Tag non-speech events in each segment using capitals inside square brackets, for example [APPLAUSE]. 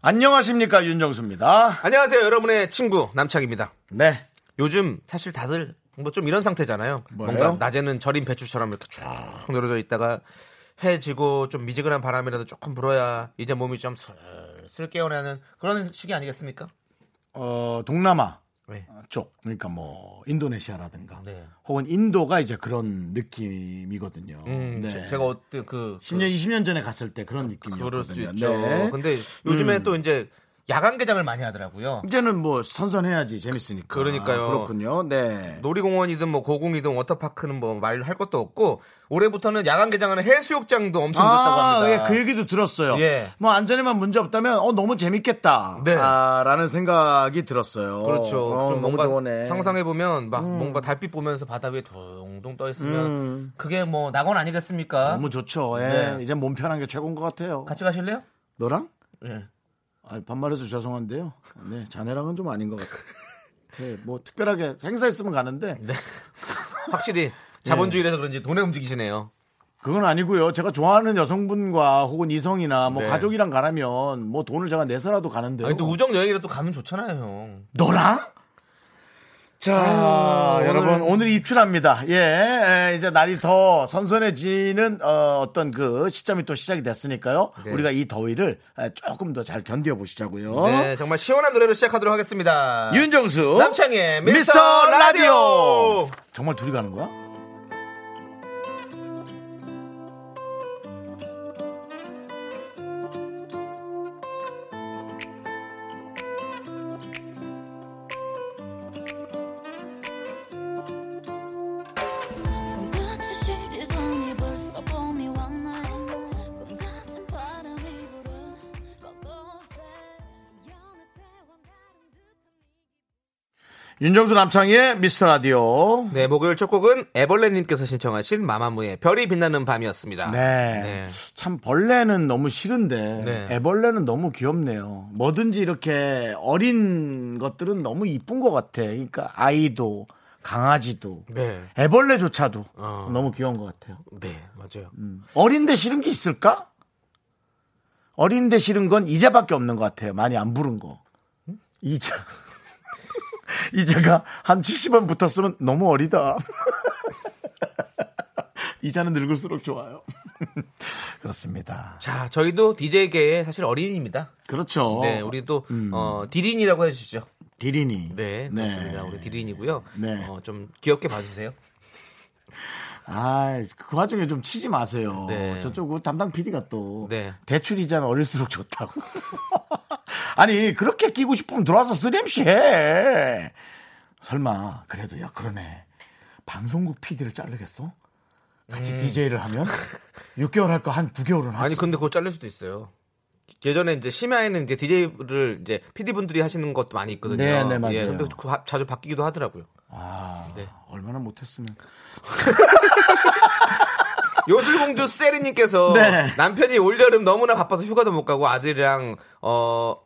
안녕하십니까 윤정수입니다. 안녕하세요, 여러분의 친구 남창입니다. 네. 요즘 사실 다들 뭐 좀 이런 상태잖아요. 뭐예요? 뭔가 낮에는 절인 배추처럼 이렇게 쭉 늘어져 있다가 해 지고 좀 미지근한 바람이라도 조금 불어야 이제 몸이 좀 슬슬 깨어나는 그런 시기 아니겠습니까? 어 동남아 네. 쪽 그러니까 뭐 인도네시아라든가 네. 혹은 인도가 이제 그런 느낌이거든요. 음, 네. 제- 제가 어때 그 10년 20년 전에 갔을 때 그런 그럴 수 느낌이었거든요. 있죠. 네. 근데 요즘에 음. 또 이제 야간 개장을 많이 하더라고요. 이제는 뭐 선선해야지 재밌으니까. 그러니까요. 아, 그렇군요. 네. 놀이공원이든 뭐 고궁이든 워터파크는 뭐 말할 것도 없고 올해부터는 야간 개장하는 해수욕장도 엄청 늦다고 아, 합니다. 예, 그 얘기도 들었어요. 예. 뭐 안전에만 문제 없다면 어 너무 재밌겠다. 네. 아, 라는 생각이 들었어요. 그렇죠. 어, 좀 뭔가. 상상해 보면 막 뭔가 달빛 보면서 바다 위에 둥둥 떠 있으면 음. 그게 뭐 낙원 아니겠습니까? 너무 좋죠. 예. 네. 이제 몸 편한 게 최고인 것 같아요. 같이 가실래요? 너랑? 예. 아, 반말해서 죄송한데요. 네, 자네랑은 좀 아닌 것 같아요. 네, 뭐 특별하게 행사 있으면 가는데 네. 확실히 자본주의라서 그런지 돈에 움직이시네요. 그건 아니고요. 제가 좋아하는 여성분과 혹은 이성이나 뭐 네. 가족이랑 가라면 뭐 돈을 제가 내서라도 가는데요. 아니 또 우정 여행이라도 가면 좋잖아요, 형. 너랑? 자, 아유, 여러분 오늘- 오늘 입출합니다. 예, 에, 이제 날이 더 선선해지는 어, 떤그 시점이 또 시작이 됐으니까요. 네. 우리가 이 더위를 에, 조금 더 잘 견뎌 보시자고요. 네, 정말 시원한 노래로 시작하도록 하겠습니다. 윤정수 남창의 미스터, 미스터 라디오. 라디오. 정말 둘이 가는 거야? 윤정수 남창희의 미스터 라디오. 네, 목요일 첫 곡은 애벌레님께서 신청하신 마마무의 별이 빛나는 밤이었습니다. 네. 네. 참 벌레는 너무 싫은데 네. 애벌레는 너무 귀엽네요. 뭐든지 이렇게 어린 것들은 너무 이쁜 것 같아. 그러니까 아이도 강아지도 네. 애벌레조차도 어. 너무 귀여운 것 같아요. 네, 맞아요. 어린데 싫은 게 있을까? 어린데 싫은 건 이자밖에 없는 것 같아요. 많이 안 부른 거. 이자. [LAUGHS] 이자가 한 70원 붙었으면 너무 어리다. [LAUGHS] 이자는 늙을수록 좋아요. [LAUGHS] 그렇습니다. 자, 저희도 DJ계의 사실 어린이입니다. 그렇죠. 네, 우리도 어, 디린이라고 해주시죠. 디리니. 네, 그렇습니다. 우리 디린이고요. 네. 어, 좀 귀엽게 봐주세요. 아, 그 와중에 좀 치지 마세요. 네. 저쪽 담당 PD가 또 네. 대출 이자는 어릴수록 좋다고. [LAUGHS] 아니 그렇게 끼고 싶으면 들어와서 쓰렴씨 해. 설마 그래도 야 그러네. 방송국 PD를 자르겠어? 같이 DJ를 하면 6개월 할 거 한 9개월은 하지. 음. 아니, 근데 그거 잘릴 수도 있어요. 예전에 이제 심야에는 이제 DJ를 이제 PD 분들이 하시는 것도 많이 있거든요. 네, 네, 맞아요. 예, 근데 그 하- 자주 바뀌기도 하더라고요. 아, 네. 얼마나 못했으면. [LAUGHS] 요술공주 세리님께서 네. 남편이 올여름 너무나 바빠서 휴가도 못 가고 아들이랑 어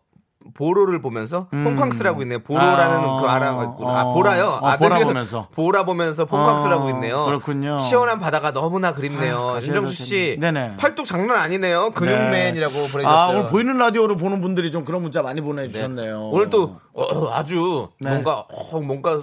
보로를 보면서 폰캉스를 하고 있네요. 보로라는 음. 아, 그 알아가 있고 아 어. 보라요. 어, 아들이랑 보라 보면서. 보라 보면서 폰캉스를 어, 있네요. 그렇군요. 시원한 바다가 너무나 그립네요. 아, 윤정수 될 씨. 네네. 팔뚝 장난 아니네요. 근육맨이라고 보내주셨어요. 아, 오늘 보이는 라디오로 보는 분들이 좀 그런 문자 많이 보내주셨네요. 오늘 또 어, 아주 네. 뭔가 어, 뭔가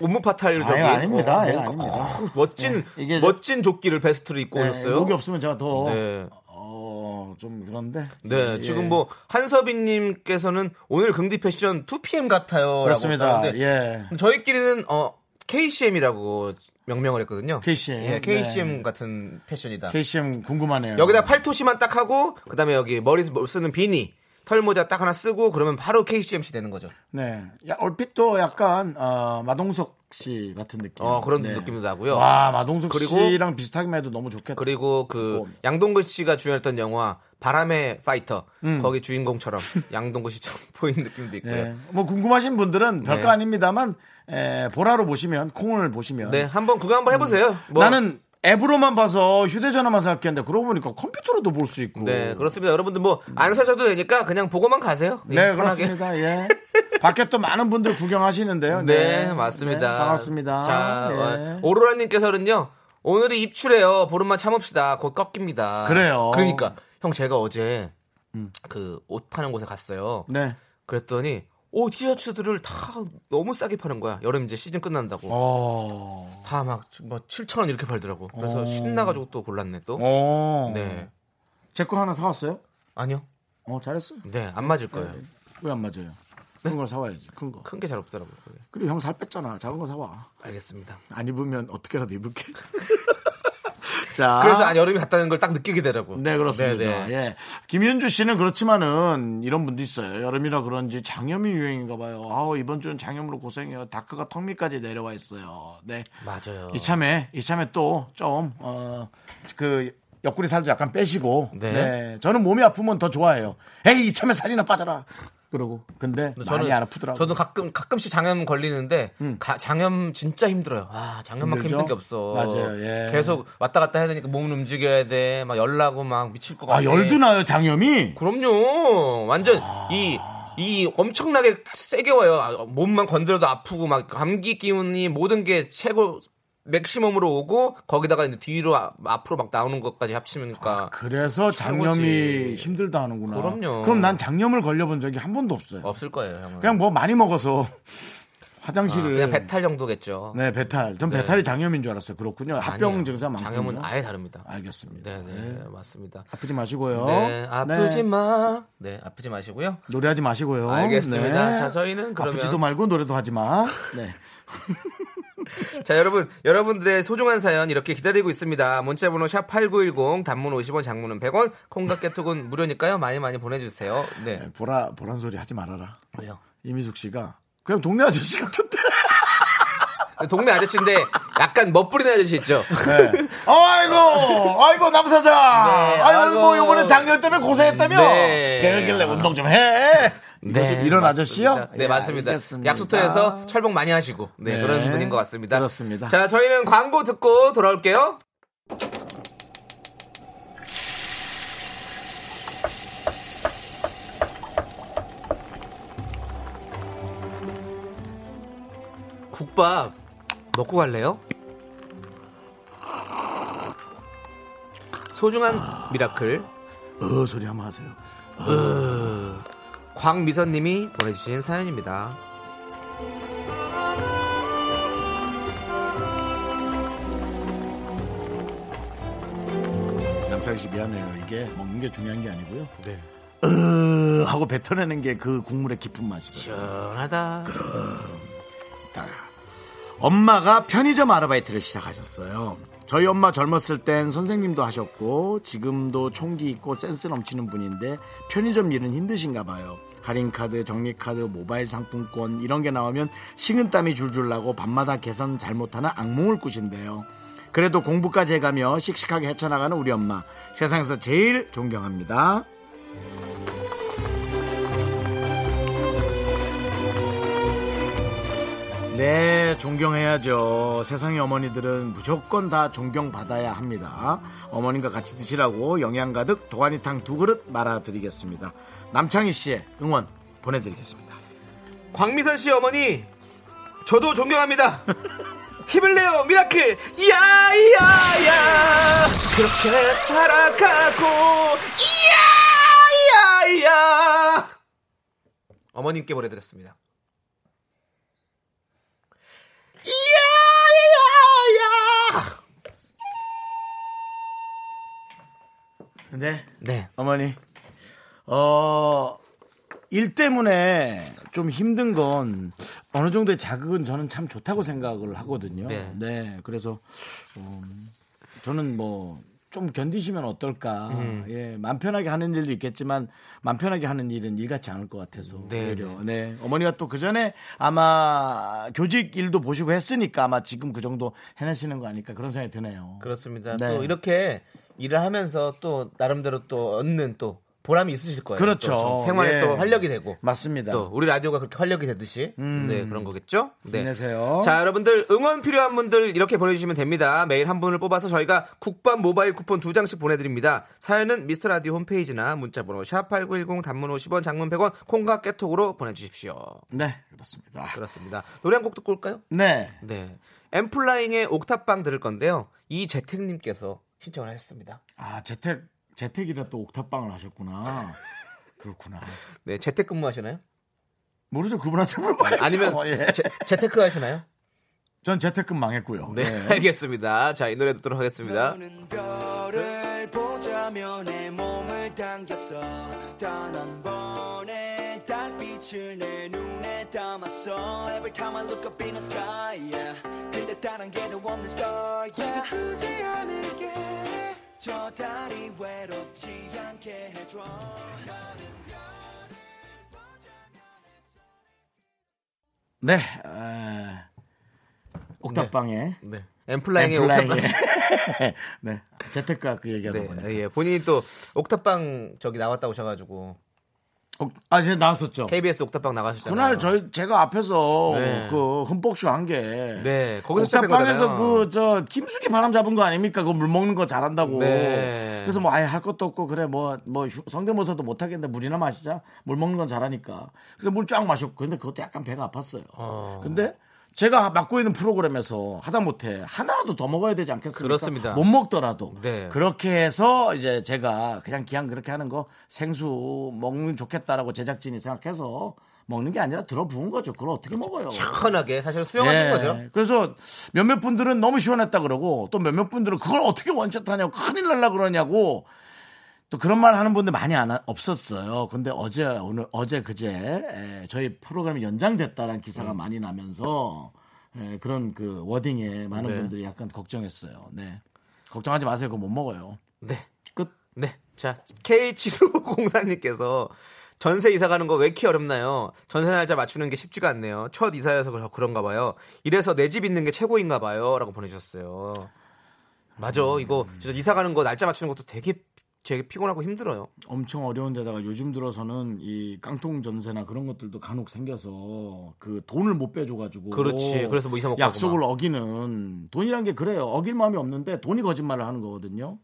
옴무파탈적인 아유, 아닙니다. 어, 예, 뭔가, 아닙니다. 어, 멋진 네, 이게 저- 멋진 조끼를 베스트로 입고 네, 오셨어요. 목이 없으면 제가 더, 네. 어, 좀 그런데. 네, 예. 지금 뭐 한서빈님께서는 오늘 긍디 패션 2PM 같아요. 그렇습니다. 예. 저희끼리는 어 KCM이라고 명명을 했거든요. KCM. 예, KCM 네. 같은 패션이다. KCM 궁금하네요. 여기다 팔토시만 딱 하고 그다음에 여기 머리 쓰는 비니, 털모자 딱 하나 쓰고 그러면 바로 KCMC 되는 거죠. 네. 야, 얼핏 또 약간, 어, 마동석 씨 같은 느낌. 어, 그런 네. 느낌도 나고요. 와, 마동석 그리고- 씨랑 비슷하게만 해도 너무 좋겠다. 그리고 그 어. 양동근 씨가 주연했던 영화 바람의 파이터 음. 거기 주인공처럼 [LAUGHS] 양동근 씨처럼 [LAUGHS] 보이는 느낌도 있고요. 네. 뭐 궁금하신 분들은 별거 네. 아닙니다만 에, 보라로 보시면 콩을 보시면 네, 한번 그거 한번 해보세요. 뭐, 나는 앱으로만 봐서 휴대전화만 생각했는데 그러고 보니까 컴퓨터로도 볼 수 있고. 네 그렇습니다. 여러분들 뭐 안 사셔도 되니까 그냥 보고만 가세요. 네, 예, 편하게. 그렇습니다. 예. 밖에 또 많은 분들 구경하시는데요. 네, 맞습니다. 네, 반갑습니다. 자, 예. 어, 오로라님께서는요. 오늘이 입출해요. 보름만 참읍시다. 곧 꺾입니다. 그래요. 음. 그러니까 형 제가 어제 그옷 파는 곳에 갔어요. 네. 그랬더니 옷 티셔츠들을 다 너무 싸게 파는 거야. 여름 이제 시즌 끝난다고. 어. 다막뭐 7천 원 이렇게 팔더라고. 그래서 어. 신나가지고 또 골랐네 또. 어. 네. 제 거 하나 사왔어요? 아니요. 어, 잘했어. 네, 안 맞을 거예요. 왜안 맞아요? 큰 걸 사와야지. 큰 거. 큰 게 잘 없더라고요. 그게. 그리고 형 살 뺐잖아. 작은 거 사와. 알겠습니다. 안 입으면 어떻게라도 입을게. [LAUGHS] [LAUGHS] 자. 그래서 아, 여름이 갔다는 걸 딱 느끼게 되더라고. 네, 그렇습니다. 네, 네. 예. 김현주 씨는 그렇지만은 이런 분도 있어요. 여름이라 그런지 장염이 유행인가 봐요. 아우, 이번 주는 장염으로 고생해요. 다크가 턱 밑까지 내려와 있어요. 네. 맞아요. 이참에, 이참에 또 좀, 어, 그, 옆구리 살도 약간 빼시고. 네. 네. 저는 몸이 아프면 더 좋아해요. 에이, 이참에 살이나 빠져라. 그러고. 근데 많이 안 아프더라고요. 음. 저도 가끔 가끔씩 장염 걸리는데 가- 장염 진짜 힘들어요. 아 장염만큼 힘들죠? 힘든 게 없어. 맞아요, 예. 계속 왔다 갔다 해야 되니까 몸을 움직여야 돼. 막 열나고 막 미칠 것 같아. 아, 열도 나요, 장염이? 그럼요. 완전 이. 이 엄청나게 세게 와요. 아, 몸만 건드려도 아프고 막 감기 기운이 모든 게 최고 맥시멈으로 오고 거기다가 이제 뒤로 아- 앞으로 막 나오는 것까지 합치니까 그래서 장염이. 힘들다 하는구나. 그럼요. 그럼 난 장염을 걸려본 적이 한 번도 없어요. 없을 거예요, 형은. 그냥 뭐 많이 먹어서 [LAUGHS] 아, 화장실을 그냥 배탈 정도겠죠. 네 배탈. 전 네. 배탈이 장염인 줄 알았어요. 그렇군요. 합병 아니에요. 증상 많군요. 장염은 아예 다릅니다. 알겠습니다. 네, 네, 맞습니다. 아프지 마시고요. 네, 아프지 네. 마. 네, 아프지 마시고요. 노래하지 마시고요. 알겠습니다. 네. 자, 저희는 그러면 아프지도 말고 노래도 하지 마. 네. [LAUGHS] [LAUGHS] 자, 여러분, 여러분들의 소중한 사연 이렇게 기다리고 있습니다. 문자번호 샵 #8910 단문 50원, 장문은 100원, 콩깍 개톡은 [LAUGHS] 무료니까요. 많이 많이 보내주세요. 네, 네, 보라 보란 소리 하지 말아라. 왜요? 이미숙 씨가 그냥 동네 아저씨 같은데. [LAUGHS] 동네 아저씨인데 약간 멋부리는 아저씨 있죠. 네. 아이고, 아이고 남사장. 네, 아이고 아이고. 이번에 장염 때문에 고생했다며. 네. 그러길래 운동 좀 해. 네, 이런 맞습니다. 아저씨요? 네, 예, 맞습니다. 알겠습니다. 약수터에서 철봉 많이 하시고 네, 네, 그런 분인 것 같습니다. 그렇습니다. 자, 저희는 광고 듣고 돌아올게요. 국밥 먹고 갈래요? 소중한 miracle 어 소리 한번 하세요. 광미선님이 보내주신 사연입니다. 남창희 씨 미안해요. 이게 먹는 게 중요한 게 아니고요. 네. 으 하고 뱉어내는 게 그 국물의 깊은 맛이거든요. 시원하다. 엄마가 편의점 아르바이트를 시작하셨어요. 저희 엄마 젊었을 땐 선생님도 하셨고 지금도 총기 있고 센스 넘치는 분인데 편의점 일은 힘드신가 봐요. 할인카드, 정리카드, 모바일 상품권 이런 게 나오면 식은땀이 줄줄 나고 밤마다 계산 잘못하는 악몽을 꾸신대요. 그래도 공부까지 해가며 씩씩하게 헤쳐나가는 우리 엄마 세상에서 제일 존경합니다. 네, 존경해야죠. 세상의 어머니들은 무조건 다 존경받아야 합니다. 어머님과 같이 드시라고 영양 가득 도가니탕 두 그릇 말아드리겠습니다. 남창희 씨의 응원 보내드리겠습니다. 광미선 씨 어머니, 저도 존경합니다. 힘을 내요, miracle! 야야야! 그렇게 살아가고, 야야야! 어머님께 보내드렸습니다. 야야야! 네, 네. 어머니. 어, 일 때문에 좀 힘든 건 어느 정도의 자극은 저는 참 좋다고 생각을 하거든요. 네. 네. 그래서, 음, 저는 뭐, 좀 견디시면 어떨까. 음. 예, 맘 편하게 하는 일도 있겠지만 맘 편하게 하는 일은 일 같지 않을 것 같아서. 네, 오히려. 네. 어머니가 또 그 전에 아마 교직 일도 보시고 했으니까 아마 지금 그 정도 해내시는 거 아닐까 그런 생각이 드네요. 그렇습니다. 네. 또 이렇게 일을 하면서 또 나름대로 또 얻는 또 보람이 있으실 거예요. 그렇죠. 또좀 생활에 예. 또 활력이 되고. 맞습니다. 또 우리 라디오가 그렇게 활력이 되듯이 네 그런 거겠죠. 네. 힘내세요. 자 여러분들 응원 필요한 분들 이렇게 보내주시면 됩니다. 매일 한 분을 뽑아서 저희가 국밥 모바일 쿠폰 두 장씩 보내드립니다. 사연은 미스터 라디오 홈페이지나 문자번호 샵 #8910 단문 50원, 장문 100원 콩과 깨톡으로 보내주십시오. 네, 그렇습니다. 그렇습니다. 노래 한 곡 듣고 올까요? 네. 네. 엠플라잉의 옥탑방 들을 건데요. 이재택님께서 신청을 하셨습니다. 아, 재택, 재택이라 또 옥탑방을 하셨구나. 그렇구나. 네, 재택근무 하시나요? 모르죠. 그분한테 물어봐야죠. 아니면 예. 재, 재테크 하시나요? 전 재택근 망했고요. 네, 네. 알겠습니다. 자, 이 노래 듣도록 하겠습니다. 저 달이 외롭지 않게 해줘 네. 아, 옥탑방에. 네. 엠플라잉의 엠플라잉에. 옥탑방. [LAUGHS] 네. 재택과 그 얘기하다 네, 보니까. 예. 본인이 또 옥탑방 저기 나왔다 오셔가지고 옥- 아, 이제 나왔었죠. KBS 옥탑방 나가셨잖아요. 그날 저희 제가 앞에서 네. 그 흠뻑쇼 한 게. 네, 거기서 옥탑방에서. 그 저 김숙이 바람 잡은 거 아닙니까? 그 물 먹는 거 잘한다고. 네. 그래서 뭐 아예 할 것도 없고 그래 뭐뭐 성대모사도 못 하겠는데 물이나 마시자. 물 먹는 건 잘하니까. 그래서 물 쫙 마셨고 근데 그것도 약간 배가 아팠어요. 어. 근데 제가 맡고 있는 프로그램에서 하다못해 하나라도 더 먹어야 되지 않겠습니까? 그렇습니다. 못 먹더라도 네. 그렇게 해서 이제 제가 그냥 기왕 그렇게 하는 거 생수 먹으면 좋겠다라고 제작진이 생각해서 먹는 게 아니라 들어 부은 거죠. 그걸 어떻게 먹어요? 시원하게 사실 수영하신 예. 거죠. 그래서 몇몇 분들은 너무 시원했다 그러고 또 몇몇 분들은 그걸 어떻게 원샷하냐고 큰일 날라 그러냐고 또 그런 말 하는 분들 많이 안 하- 없었어요. 근데 어제 오늘 어제 그제 에, 저희 프로그램이 연장됐다는 기사가 많이 나면서 에, 그런 그 워딩에 많은 네. 분들이 약간 걱정했어요. 네. 걱정하지 마세요. 그거 못 먹어요. 네. 끝. 네. 자, K7504님께서 전세 이사 가는 거 왜 이렇게 어렵나요? 전세 날짜 맞추는 게 쉽지가 않네요. 첫 이사여서 그런가 봐요. 이래서 내 집 있는 게 최고인가 봐요. 라고 보내주셨어요. 맞아. 이거 진짜 이사 가는 거 날짜 맞추는 것도 되게 되게 피곤하고 힘들어요. 엄청 어려운 데다가 요즘 들어서는 이 깡통 전세나 그런 것들도 간혹 생겨서 그 돈을 못 빼줘가지고 그렇지. 그래서 뭐 이사 못 약속을 막. 어기는 돈이란 게 그래요. 어길 마음이 없는데 돈이 거짓말을 하는 거거든요.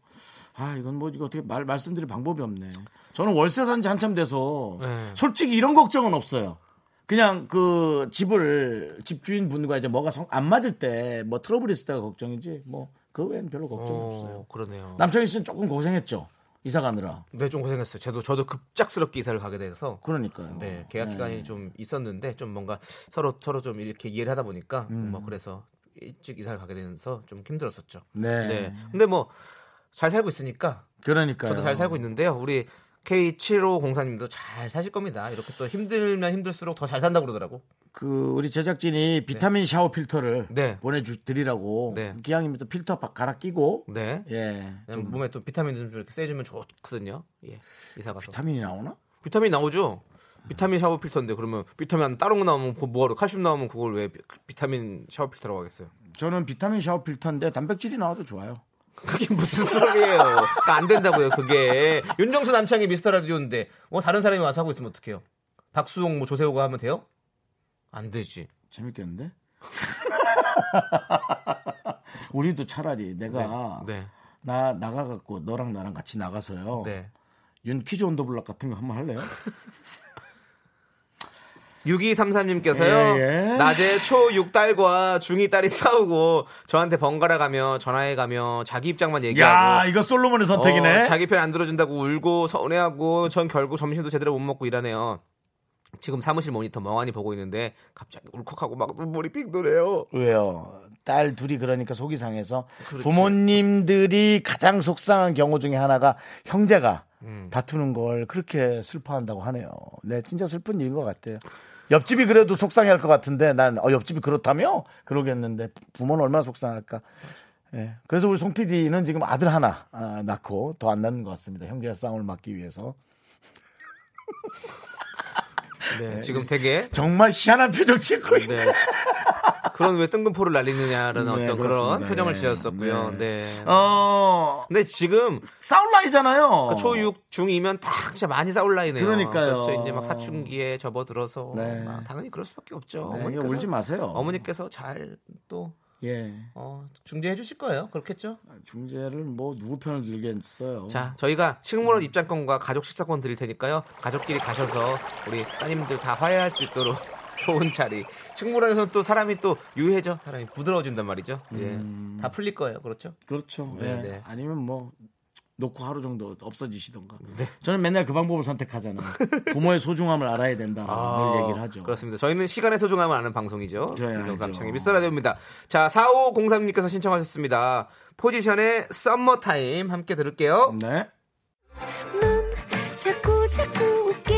아 이건 뭐 이거 어떻게 말 말씀드릴 방법이 없네. 저는 월세 산지 한참 돼서 네. 솔직히 이런 걱정은 없어요. 그냥 그 집을 집주인 분과 이제 뭐가 성- 안 맞을 때 뭐 트러블 있을 때가 걱정이지 뭐 그 외엔 별로 걱정이 없어요. 어, 그러네요. 남창희 씨는 조금 고생했죠. 이사 가느라. 네, 좀 고생했어요. 저도 저도 급작스럽게 이사를 가게 돼서 그러니까요. 네, 계약 기간이 좀 있었는데 좀 뭔가 서로 서로 좀 이렇게 이해를 하다 보니까 뭐 그래서 일찍 이사를 가게 되면서 좀 힘들었었죠. 음. 네. 네. 근데 뭐 잘 살고 있으니까 그러니까요. 저도 잘 살고 있는데요. 우리 K7504님도 잘 사실 겁니다. 이렇게 또 힘들면 힘들수록 더 잘 산다고 그러더라고. 그 우리 제작진이 비타민 샤워 필터를 네. 보내드리라고 네. 기왕이면 또 필터 바- 갈아 끼고 네. 예 그냥 몸에 또 비타민 좀 이렇게 세주면 좋거든요. 예. 이사 가서. 비타민이 나오나? 비타민 나오죠. 비타민 샤워 필터인데 그러면 비타민 다른 거 나오면 그거 뭐하러 칼슘 나오면 그걸 왜 비- 비타민 샤워 필터라고 하겠어요? 저는 비타민 샤워 필터인데 단백질이 나와도 좋아요. 그게 무슨 소리예요? 그러니까 안 된다고요, 그게. 윤정수 남창이 미스터 라디오인데, 뭐 다른 사람이 와서 하고 있으면 어떡해요? 박수홍, 뭐 조세호가 하면 돼요? 안 되지. 재밌겠는데? [LAUGHS] 우리도 차라리 내가 네. 나 나가갖고 너랑 나랑 같이 나가서요. 네. 윤 퀴즈 온 더 블락 같은 거 한번 할래요? 6233님께서요. 예, 예. 낮에 초6 딸과 중2 딸이 싸우고 저한테 번갈아 가며 전화해 가며 자기 입장만 얘기하고 야 이거 솔로몬의 선택이네. 어, 자기 편 안 들어준다고 울고 서운해하고 전 결국 점심도 제대로 못 먹고 일하네요. 지금 사무실 모니터 멍하니 보고 있는데 갑자기 울컥하고 막 눈물이 핑 도네요. 왜요? 딸 둘이 그러니까 속이 상해서 그렇지. 부모님들이 가장 속상한 경우 중에 하나가 형제가 음. 다투는 걸 그렇게 슬퍼한다고 하네요. 네, 진짜 슬픈 일인 것 같아요. 옆집이 그래도 속상해할 것 같은데 난 어, 옆집이 그렇다며 그러겠는데 부모는 얼마나 속상할까. 예. 그래서 우리 송 PD는 지금 아들 하나 아, 낳고 더 안 낳는 것 같습니다. 형제가 싸움을 막기 위해서. 네, 지금 되게 정말 희한한 표정 짓고 있네. 네. 그런 왜 뜬금포를 날리느냐라는 네, 어떤 그런 그렇습니다. 표정을 네. 지었었고요. 네. 어, 근데 지금 싸울 나이잖아요. 초6 중2면 딱 진짜 많이 싸울 나이네요. 그러니까요. 그렇죠. 이제 막 사춘기에 접어들어서 네. 막 당연히 그럴 수밖에 없죠. 네, 어머니께서 울지 마세요. 어머니께서 잘또 예. 어, 중재해 주실 거예요. 그렇겠죠? 중재를 뭐 누구 편을 들겠어요. 자, 저희가 식물원 입장권과 가족 식사권 드릴 테니까요. 가족끼리 가셔서 우리 따님들 다 화해할 수 있도록 좋은 자리. 식물원에서는 또 사람이 또 유해져. 사람이 부드러워진단 말이죠. 예. 다 풀릴 거예요. 그렇죠? 그렇죠. 네, 예. 네. 아니면 뭐 놓고 하루 정도 없어지시던가. 네. 저는 맨날 그 방법을 선택하잖아요. [LAUGHS] 부모의 소중함을 알아야 된다라는 늘 얘기를 하죠. 그렇습니다. 저희는 시간의 소중함을 아는 방송이죠. 저희 윤정수 알죠. 남창의 미스터 라디오입니다. 자, 4503님께서 신청하셨습니다. 포지션의 썸머타임 함께 들을게요. 네. 넌 자꾸 자꾸 웃게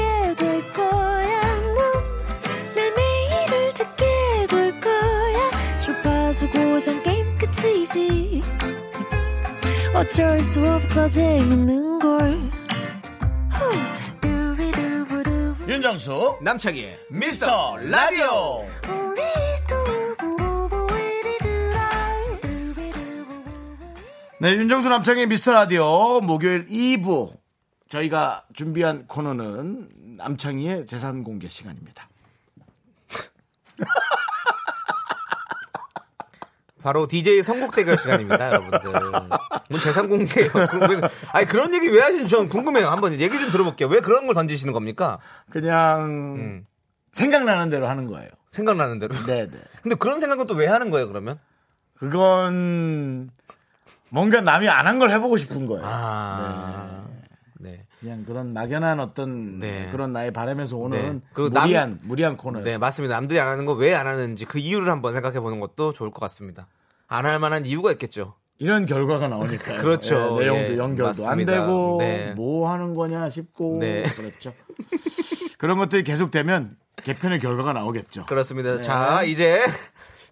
끝이지. 어쩔 수 없어 재밌는 걸. 윤정수 남창희의 미스터 라디오. 네, 윤정수 남창의 미스터 라디오 목요일 2부 저희가 준비한 코너는 남창희의 재산 공개 시간입니다. [LAUGHS] 바로 DJ 선곡 대결 시간입니다, 여러분들. 뭐 재산 공개요. [LAUGHS] 아니 그런 얘기 왜 하시는지 저는 궁금해요. 한번 얘기 좀 들어볼게요. 왜 그런 걸 던지시는 겁니까? 그냥 음. 생각나는 대로 하는 거예요. 생각나는 대로. 네, 네. [LAUGHS] 근데 그런 생각은 또 왜 하는 거예요, 그러면? 그건 뭔가 남이 안 한 걸 해보고 싶은 거예요. 아. 네. 그냥 그런 막연한 어떤 네. 그런 나의 바람에서 오는 네. 그리고 남- 무리한 무리한 코너였어요. 네, 맞습니다. 남들이 안 하는 거 왜 안 하는지 그 이유를 한번 생각해 보는 것도 좋을 것 같습니다. 안 할 만한 이유가 있겠죠. 이런 결과가 나오니까요. [LAUGHS] 그렇죠. 예, 내용도 예, 연결도 안 맞습니다. 되고 네. 뭐 하는 거냐 싶고 네. 그렇죠. 그런 것들이 계속되면 개편의 결과가 나오겠죠. 그렇습니다. 네. 자, 이제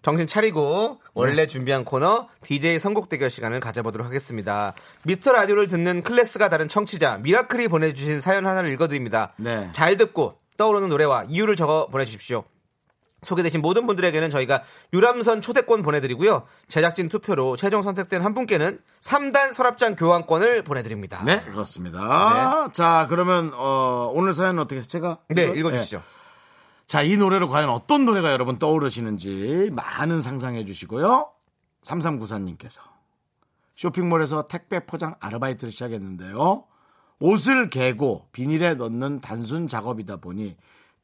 정신 차리고 원래 준비한 코너 DJ 선곡 대결 시간을 가져보도록 하겠습니다. 미스터 라디오를 듣는 클래스가 다른 청취자 미라클이 보내주신 사연 하나를 읽어드립니다. 네. 잘 듣고 떠오르는 노래와 이유를 적어 보내주십시오. 소개되신 모든 분들에게는 저희가 유람선 초대권 보내드리고요. 제작진 투표로 최종 선택된 한 분께는 3단 서랍장 교환권을 보내드립니다. 네, 그렇습니다. 자, 그러면 어, 오늘 사연은 어떻게 제가 네, 이거- 읽어주시죠. 네. 자, 이 노래로 과연 어떤 노래가 여러분 떠오르시는지 많은 상상해 주시고요. 3394님께서 쇼핑몰에서 택배 포장 아르바이트를 시작했는데요. 옷을 개고 비닐에 넣는 단순 작업이다 보니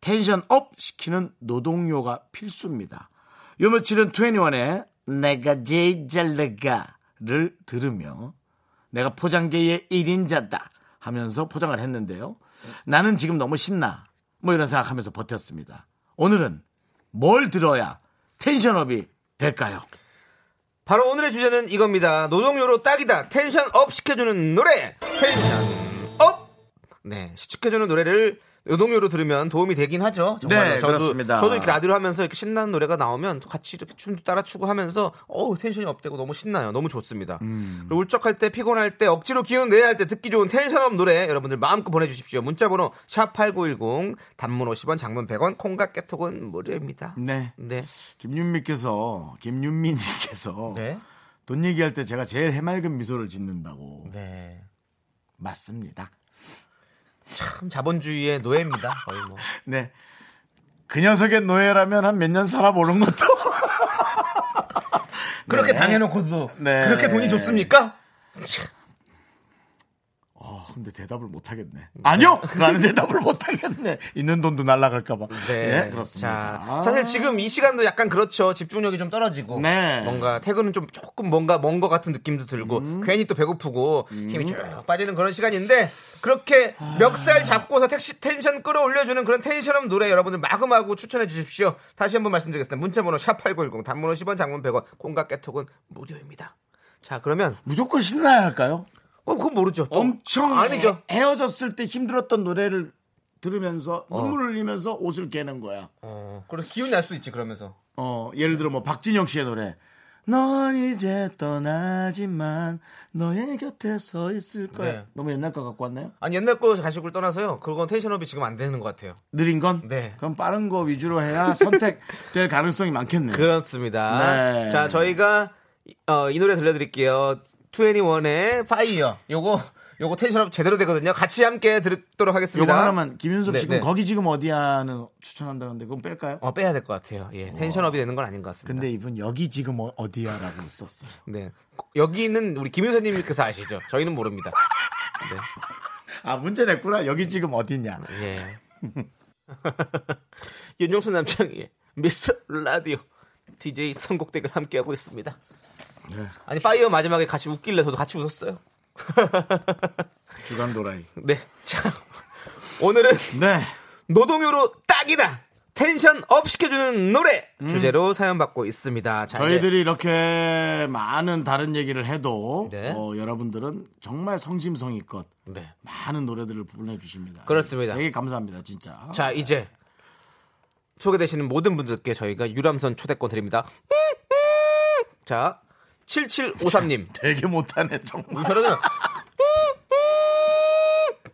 tension up 시키는 노동요가 필수입니다. 요 며칠은 2NE1의 내가 제일 잘 나가를 들으며 내가 포장계의 1인자다 하면서 포장을 했는데요. 나는 지금 너무 신나. 뭐 이런 생각하면서 버텼습니다. 오늘은 뭘 들어야 tension up이 될까요? 바로 오늘의 주제는 이겁니다. 노동요로 딱이다. tension up 시켜주는 노래. tension up. 네, 시켜주는 노래를 노동요로 들으면 도움이 되긴 하죠. 정말로. 네, 저도, 그렇습니다. 저도 이렇게 라디오를 하면서 이렇게 신나는 노래가 나오면 같이 이렇게 춤도 따라 추고 하면서 어우 tension이 up되고 너무 신나요. 너무 좋습니다. 음. 그리고 울적할 때 피곤할 때 억지로 기운 내야 할 때 듣기 좋은 tension up 노래 여러분들 마음껏 보내주십시오. 문자번호 샵 #8910 단문 50원, 장문 100원, 콩과 깨톡은 무료입니다. 네. 네, 김윤미께서, 김윤미님께서 네, 돈 얘기할 때 제가 제일 해맑은 미소를 짓는다고. 네. 맞습니다. 참 자본주의의 노예입니다. 거의 뭐. [LAUGHS] 네. 그 녀석의 노예라면 한 몇 년 살아보는 것도. 그렇게 [LAUGHS] 네. 당해놓고도 네. 그렇게 돈이 좋습니까? 어, 근데 대답을 못 하겠네. 아니요! 라는 대답을 못 하겠네. 있는 돈도 날라갈까봐. 네, 그렇습니다. 자, 사실 지금 이 시간도 약간 그렇죠. 집중력이 좀 떨어지고. 네. 뭔가 퇴근은 좀 조금 뭔가 먼 것 같은 느낌도 들고 음. 괜히 또 배고프고 힘이 쭉 빠지는 그런 시간인데 그렇게 멱살 잡고서 택시 텐션 끌어올려주는 그런 텐션업 노래 여러분들 마구마구 추천해 주십시오. 다시 한번 말씀드리겠습니다. 문자번호 샵8910 단문 50원 장문 100원 콩과 깨톡은 무료입니다. 자 그러면 무조건 신나야 할까요? 어, 그건 모르죠. 또. 엄청 아니죠. 헤어졌을 때 힘들었던 노래를 들으면서 눈물을 흘리면서 옷을 깨는 거야. 어, 그래서 기운 날수 있지 그러면서. 어, 예를 들어 뭐 박진영 씨의 노래. 넌 이제 떠나지만 너의 곁에 서 있을 거야. 네. 너무 옛날 거 갖고 왔나요? 아니 옛날 거 가식을 떠나서요. 그건 tension up이 지금 안 되는 것 같아요. 느린 건? 네. 그럼 빠른 거 위주로 해야 선택될 [LAUGHS] 가능성이 많겠네요. 그렇습니다. 네. 자, 저희가 어, 이 노래 들려드릴게요. 2NE1의 Fire. 요거 요거 tension up 제대로 되거든요. 같이 함께 듣도록 하겠습니다. 요거 하나만 김윤섭 네, 씨 그럼 네. 거기 지금 어디야는 추천한다는데 그건 뺄까요? 어, 빼야 될 것 같아요. 예, tension up이 되는 건 아닌 것 같습니다. 근데 이분 여기 지금 어- 어디야라고 썼어요. 네. 여기는 우리 김윤서님께서 아시죠? 저희는 모릅니다. 아 문제 냈구나. 여기 지금 어디냐? 예. [LAUGHS] 윤정수 남창희 미스터 라디오 DJ 선곡대결 함께하고 있습니다. 네. 아니 Fire 마지막에 같이 웃길래 저도 같이 웃었어요. [LAUGHS] 주간 도라이. 네. 자 오늘은 네. 노동요로 딱이다. tension up 시켜주는 노래 주제로 사연 받고 있습니다. 자, 음. 저희들이 이렇게 많은 다른 얘기를 해도 네. 어, 여러분들은 정말 성심성의껏 네. 많은 노래들을 보내주십니다. 그렇습니다. 되게 감사합니다, 진짜. 자 이제 소개되시는 모든 분들께 저희가 유람선 초대권 드립니다. 자 7753님 [LAUGHS] 되게 못하네, 정말. 저는 [LAUGHS]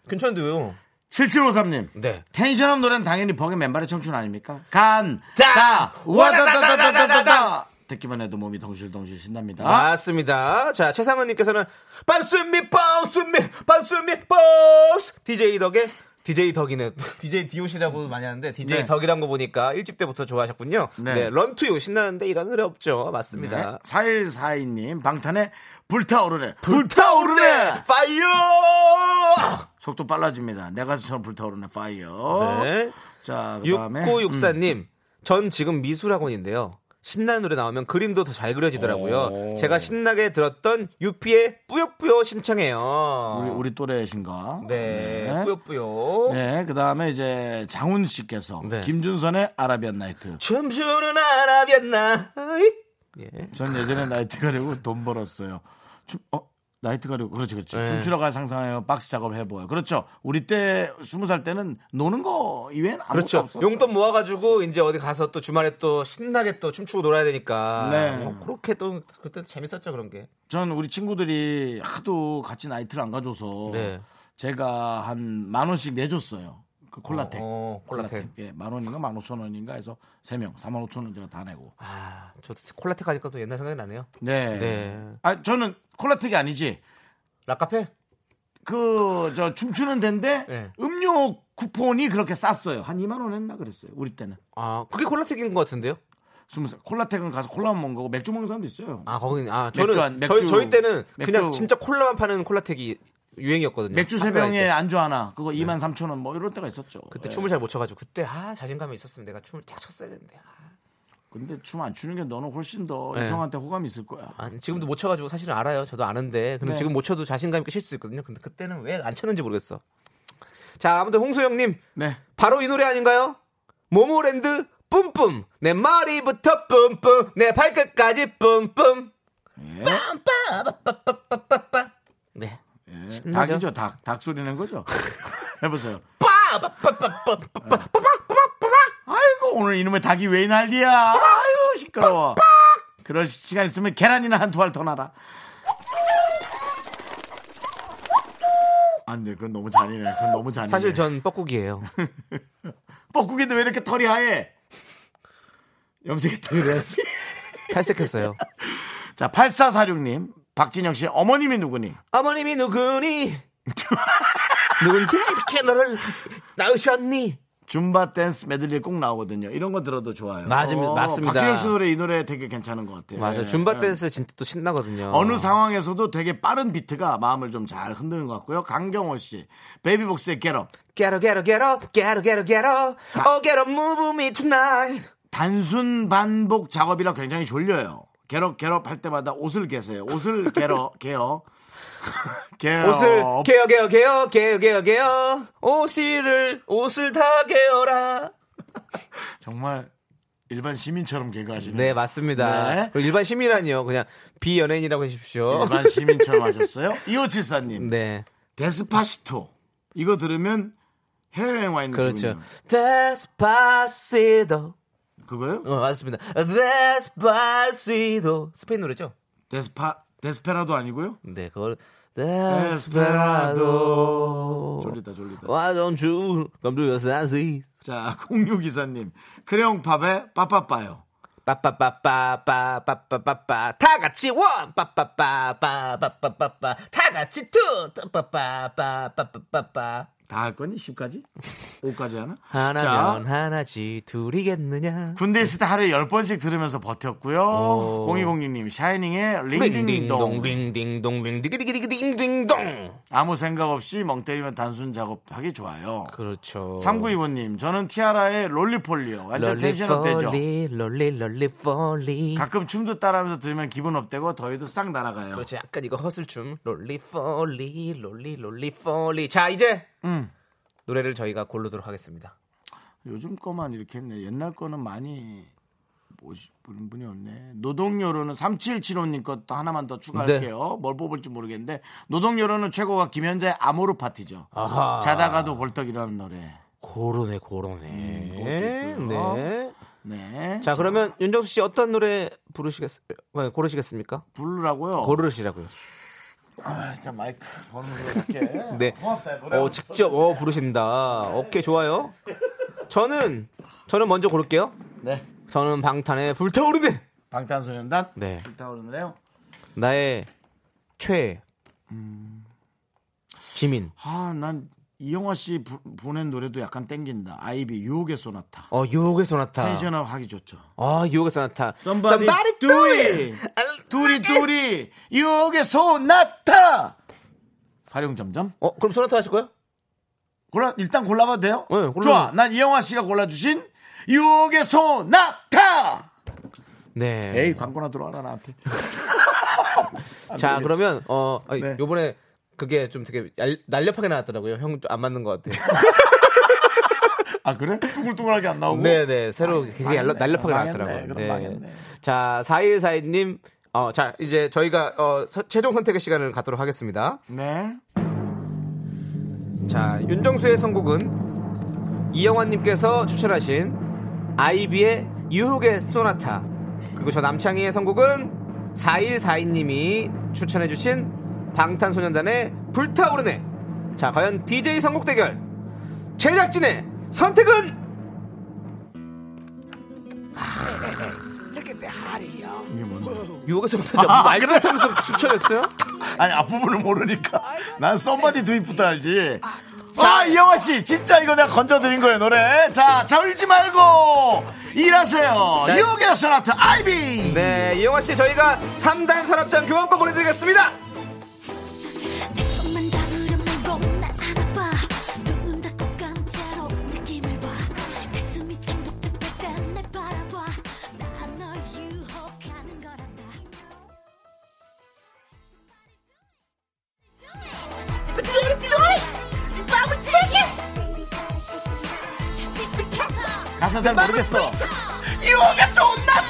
괜찮은데요. 7753님. 네. 텐션업 노래는 당연히 버게 맨발의 청춘 아닙니까? 간, 다. 와다다다다다다. 듣기만 해도 몸이 덩실덩실 신납니다. 맞습니다. 자, 최상은님께서는 반스미, 반스미, 반스미, 반스. DJ 덕에 DJ 덕이네. [LAUGHS] DJ 디오시라고 많이 하는데 DJ 네. 덕이란 거 보니까 1집 때부터 좋아하셨군요. 네. 네. 런투유 신나는데 이런 노래 없죠. 맞습니다. 4142님, 방탄의 불타오르네. 불타오르네! Fire! 속도 빨라집니다. 내 가수처럼 불타오르네. Fire. 네. 자, 그 다음에. 6964님, 전 지금 미술학원인데요. 신나는 노래 나오면 그림도 더 잘 그려지더라고요. 오. 제가 신나게 들었던 유피의 뿌요뿌요 신청해요. 우리, 우리 또래신가? 네, 네. 뿌요뿌요. 네, 그 다음에 이제 장훈 씨께서 네. 김준선의 Arabian Night. 춤추는 Arabian Ni. 예. 전 예전에 나이트 가려고 돈 벌었어요. 춤, 어? 나이트 가려고. 그렇지, 그렇지. 네. 춤추러 갈 상상해요. 박스 작업 해보요. 그렇죠. 우리 때, 스무 살 때는 노는 거 이외에는 아무것도 그렇죠. 없었죠. 용돈 모아가지고 이제 어디 가서 또 주말에 또 신나게 또 춤추고 놀아야 되니까. 네. 뭐 그렇게 또 그때 재밌었죠 그런 게. 전 우리 친구들이 하도 같이 나이트를 안 가줘서 네. 제가 한 만 원씩 내줬어요. 그 콜라텍. 어, 콜라텍. 예, 만 원인가 만 오천 원인가 해서 세 명, 사만 오천 원 제가 다 내고. 아, 저도 콜라텍 하니까 또 옛날 생각이 나네요. 네. 네. 아, 저는 콜라텍이 아니지. 라카페? 그, 저, 춤추는 데인데, 네. 음료 쿠폰이 그렇게 쌌어요. 한 2만원 했나 그랬어요. 우리 때는. 아, 그게 콜라텍인 것 같은데요? 스무 살. 콜라텍은 가서 콜라만 먹는 거고, 맥주 먹는 사람도 있어요. 아, 거긴, 아, 저는, 맥주 한- 맥주- 저희, 저희 때는 맥주- 그냥 진짜 콜라만 파는 콜라텍이 유행이었거든요. 맥주 세 병에 때. 안주 하나, 그거 2만 3천 원, 뭐 이럴 때가 있었죠. 그때 예. 춤을 잘 못 춰가지고 그때 아 자신감이 있었으면 내가 춤을 딱 췄어야 되는데 아. 근데 춤 안 추는 게 너는 훨씬 더 네. 이성한테 호감이 있을 거야. 아니, 지금도 못 춰가지고 사실은 알아요 저도 아는데 근데 네. 지금 못 춰도 자신감 있게 칠수 있거든요 근데 그때는 왜 안 쳤는지 모르겠어 자 아무튼 홍소영님 네. 바로 이 노래 아닌가요 모모랜드 뿜뿜 내 머리부터 뿜뿜 내 발끝까지 뿜뿜 예. 빠빠빠빠빠빠 네 예. 신나죠? 닭이죠, 닭. 닭 소리 낸 거죠? [LAUGHS] 해보세요. 아이고, 오늘 이놈의 닭이 왜 난리야. 아유, 시끄러워. 그럴 시간 있으면 계란이나 한 두 알 더 놔라. 안 돼, 그건 너무 잔인해. 그건 너무 잔인해. 사실 전 뻐꾸기예요 [LAUGHS] 뻐꾸기도 왜 이렇게 털이 하얘? 염색했다 그래야지. [LAUGHS] 탈색했어요 자, 8446님. 박진영 씨 어머님이 누구니? 어머님이 누구니 누군데 이렇게 너를 낳으셨니 줌바 댄스 메들리에 꼭 나오거든요. 이런 거 들어도 좋아요. 맞습니다. 맞습니다. 박진영 씨 노래 이 노래 되게 괜찮은 것 같아요. 맞아 예. 줌바 예. 댄스 진짜 또 신나거든요. 어느 상황에서도 되게 빠른 비트가 마음을 좀 잘 흔드는 것 같고요. 강경호 씨, 베이비복스의 Get Up. Get up, get up, get up, get up, get up, get up. Oh, get up, move me tonight. 단순 반복 작업이라 굉장히 졸려요. 겟업 겟업 할 때마다 옷을 개세요. 옷을 개러 개어. 개어. 옷을 개어, 개어, 개어, 개어, 개어, 개어. 옷을, 옷을 다 개어라. 정말 일반 시민처럼 개그하시네요. 네, 맞습니다. 네. 그리고 일반 시민이라니요. 그냥 비연예인이라고 하십시오. 일반 시민처럼 하셨어요. [LAUGHS] 2574님. 네. Despacito. 이거 들으면 해외여행 와 있는 그렇죠. 기분이에요. Despacito. 그거요? 어, 맞습니다. Despacito. 스페인 노래죠? 데스파 Desperado 아니고요? 네, 그걸 Desperado. 졸리다 졸리다. Why don't you come to your senses? 자, [LAUGHS] 공유기사님. 크레용 팝에 빠빠빠요. 빠빠빠빠빠빠빠빠빠 다 같이 one 빠빠빠빠빠빠빠빠 다 같이 two 빠빠빠빠빠빠빠 다 할 거니? 10까지? 5까지 하나? [LAUGHS] 하나면 자, 하나지 둘이겠느냐 군대 있을 때 하루에 10번씩 들으면서 버텼고요. 오. 0206님, 샤이닝의 링딩동. 링딩동 링디기디기딩딩동 아무 생각 없이 멍 때리면 단순 작업하기 좋아요. 그렇죠 3925님, 저는 티아라의 Roly-Poly요. 완전 tension up 되죠. 롤리 롤리 롤리폴리 가끔 춤도 따라하면서 들으면 기분 up되고 더위도 싹 날아가요. 그렇죠 약간 이거 hustle춤 Roly-Poly Roly Roly-Poly 자 이제 음. 노래를 저희가 고르도록 하겠습니다 요즘 거만 이렇게 했네. 옛날 거는 많이 보는 분이 없네. 노동요로는 3775님 것도 하나만 더 추가할게요. 뭘 뽑을지 모르겠는데 노동요로는 최고가 김현자의 아모르 파티죠. 아하 자다가도 벌떡이라는 노래. 고르네 고르네 있고요. 네. 네. 자 그러면 윤정수 씨 어떤 노래 부르시겠 어, 고르시겠습니까? 부르라고요. 고르시라고요. 아, 진짜 마이크 번호로 이렇게. [LAUGHS] 네. 고맙다. 노래 어 직접 어 부르신다. 오케이 좋아요. 저는 저는 먼저 고를게요. 네. 저는 방탄의 불타오르네. 방탄소년단. 네. 불타오르네요. 나의 최 지민. 아, 난 이영화 씨 부- 보낸 노래도 약간 땡긴다. 아이비 유혹의 소나타. 어 유혹의 소나타. 텐션업 하기 좋죠. 아 유혹의 소나타. Somebody do it. 아, 둘이 둘이 유혹의 소나타. 활용 점점. 어 그럼 소나타 하실 거예요? 골라 일단 골라봐도 돼요? 네, 골라- 좋아. 난 이영화 씨가 골라 주신 유혹의 소나타. 네. 에이 광고나 들어와라 나한테. [LAUGHS] 자 그러면 어 아니, 네. 요번에 그게 좀 되게 얄- 날렵하게 나왔더라고요. 형좀안 맞는 것 같아요. [LAUGHS] 아 그래? 둥글둥글하게 안 나오고. 네네 새로 되게 망했네. 얄- 날렵하게 망했네. 나왔더라고요. 네. 망했네. 자 4142님 어, 자 이제 저희가 어, 서- 최종 선택의 시간을 갖도록 하겠습니다. 네. 자 윤정수의 선곡은 이영환님께서 추천하신 아이비의 유혹의 소나타 그리고 저 남창희의 선곡은 4142님이 추천해주신 방탄소년단의 불타오르네 자 과연 DJ 선곡 대결 제작진의 선택은? 유혹의 소나타 말 같으면서 추천했어요? 아니 앞부분을 모르니까 난 썸바디 두입부터 알지. 자 이영화 씨 진짜 이거 내가 건져드린 거예요 노래. 자 자 울지 말고 일하세요. 자, 유혹의 소나타 아이비. 네 이영환 씨 저희가 3단 산업장 교환권 보내드리겠습니다 잘 모르겠어. 유혹의 소나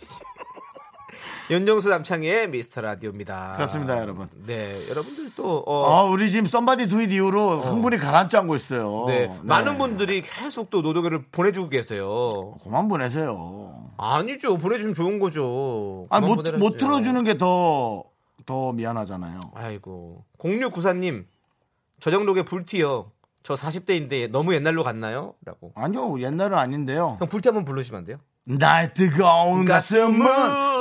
윤정수 남창희의 미스터 라디오입니다 그렇습니다, 여러분. 네 여러분들 또 어, 아, 우리 지금 Somebody do it 이후로 흥분이 가라앉지 않고 있어요. 네, 네. 많은 분들이 계속 또 노동요를 보내주고 계세요. 그만 보내세요. 아니죠. 보내주면 좋은 거죠. 아, 못, 보내라죠. 못 틀어주는 게 더, 더 미안하잖아요. 아이고. 0694님, 저정록의 불티요. 저 40대인데 너무 옛날로 갔나요? 라고. 아니요, 옛날은 아닌데요. 형 불티 한번 부르시면 안 돼요? 나의 뜨거운 가슴은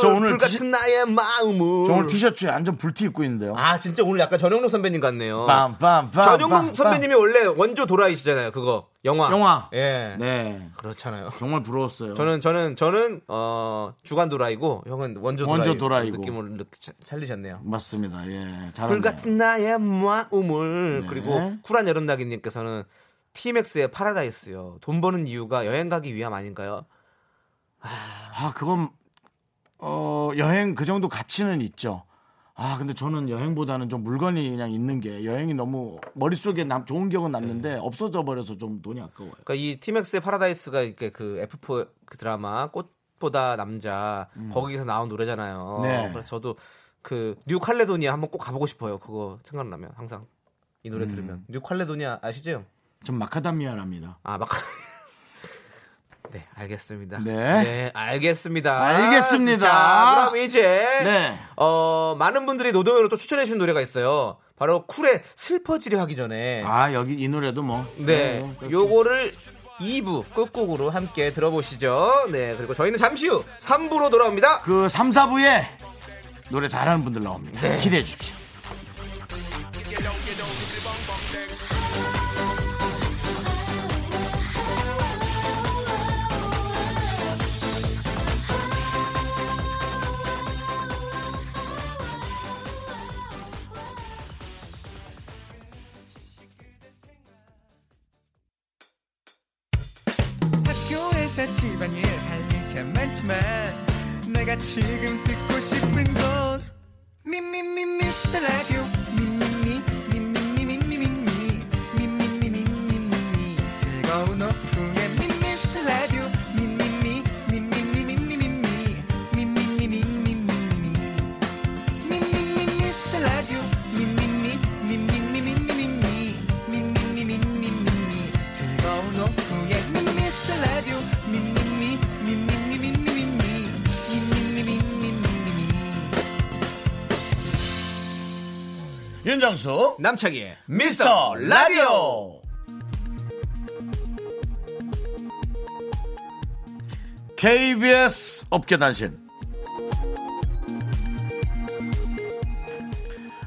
저 오늘 티, 불같은 나의 마음은 저 오늘 티셔츠에 완전 불티 입고 있는데요. 아 진짜 오늘 약간 전영록 선배님 같네요. 빰빰빰. 전영록 선배님이 원래 원조 도라이시잖아요. 그거 영화. 영화. 예. 네. 그렇잖아요. 정말 부러웠어요. 저는 저는 저는 어 주간 도라이고 형은 원조 도라이 원조 도라이고. 느낌을 살리셨네요. 맞습니다. 예. 잘하네요. 불같은 나의 마음을 네. 그리고 쿨한 여름나기님께서는 티맥스의 파라다이스요. 돈 버는 이유가 여행 가기 위함 아닌가요? 아, 그건 어, 여행 그 정도 가치는 있죠. 아, 근데 저는 여행보다는 좀 물건이 그냥 있는 게 여행이 너무 머릿속에 남, 좋은 기억은 남는데 네. 없어져 버려서 좀 돈이 아까워요. 그러니까 이 티맥스의 파라다이스가 이렇게 그 F4 그 드라마 꽃보다 남자 거기서 나온 노래잖아요. 음. 네. 그래서 저도 그 뉴칼레도니아 한번 꼭 가보고 싶어요. 그거 생각나면 항상 이 음. 노래 들으면 뉴칼레도니아 아시죠? 좀 마카다미아랍니다. 아 막. [LAUGHS] 네, 알겠습니다. 네. 알겠습니다. 알겠습니다. 자, 그럼 이제 네. 어, 많은 분들이 노동요로 또 추천해 주신 노래가 있어요. 바로 쿨의 슬퍼지려 하기 전에 아, 여기 이 노래도 뭐. 네, 그렇죠. 요거를 2부 끝곡으로 함께 들어보시죠. 네, 그리고 저희는 잠시 후 3부로 돌아옵니다. 그 3, 4부에 노래 잘하는 분들 나옵니다. 네. 기대해 주십시오. 내가 지금 듣고 싶 윤정수 남창희의 미스터 라디오. KBS 업계단신.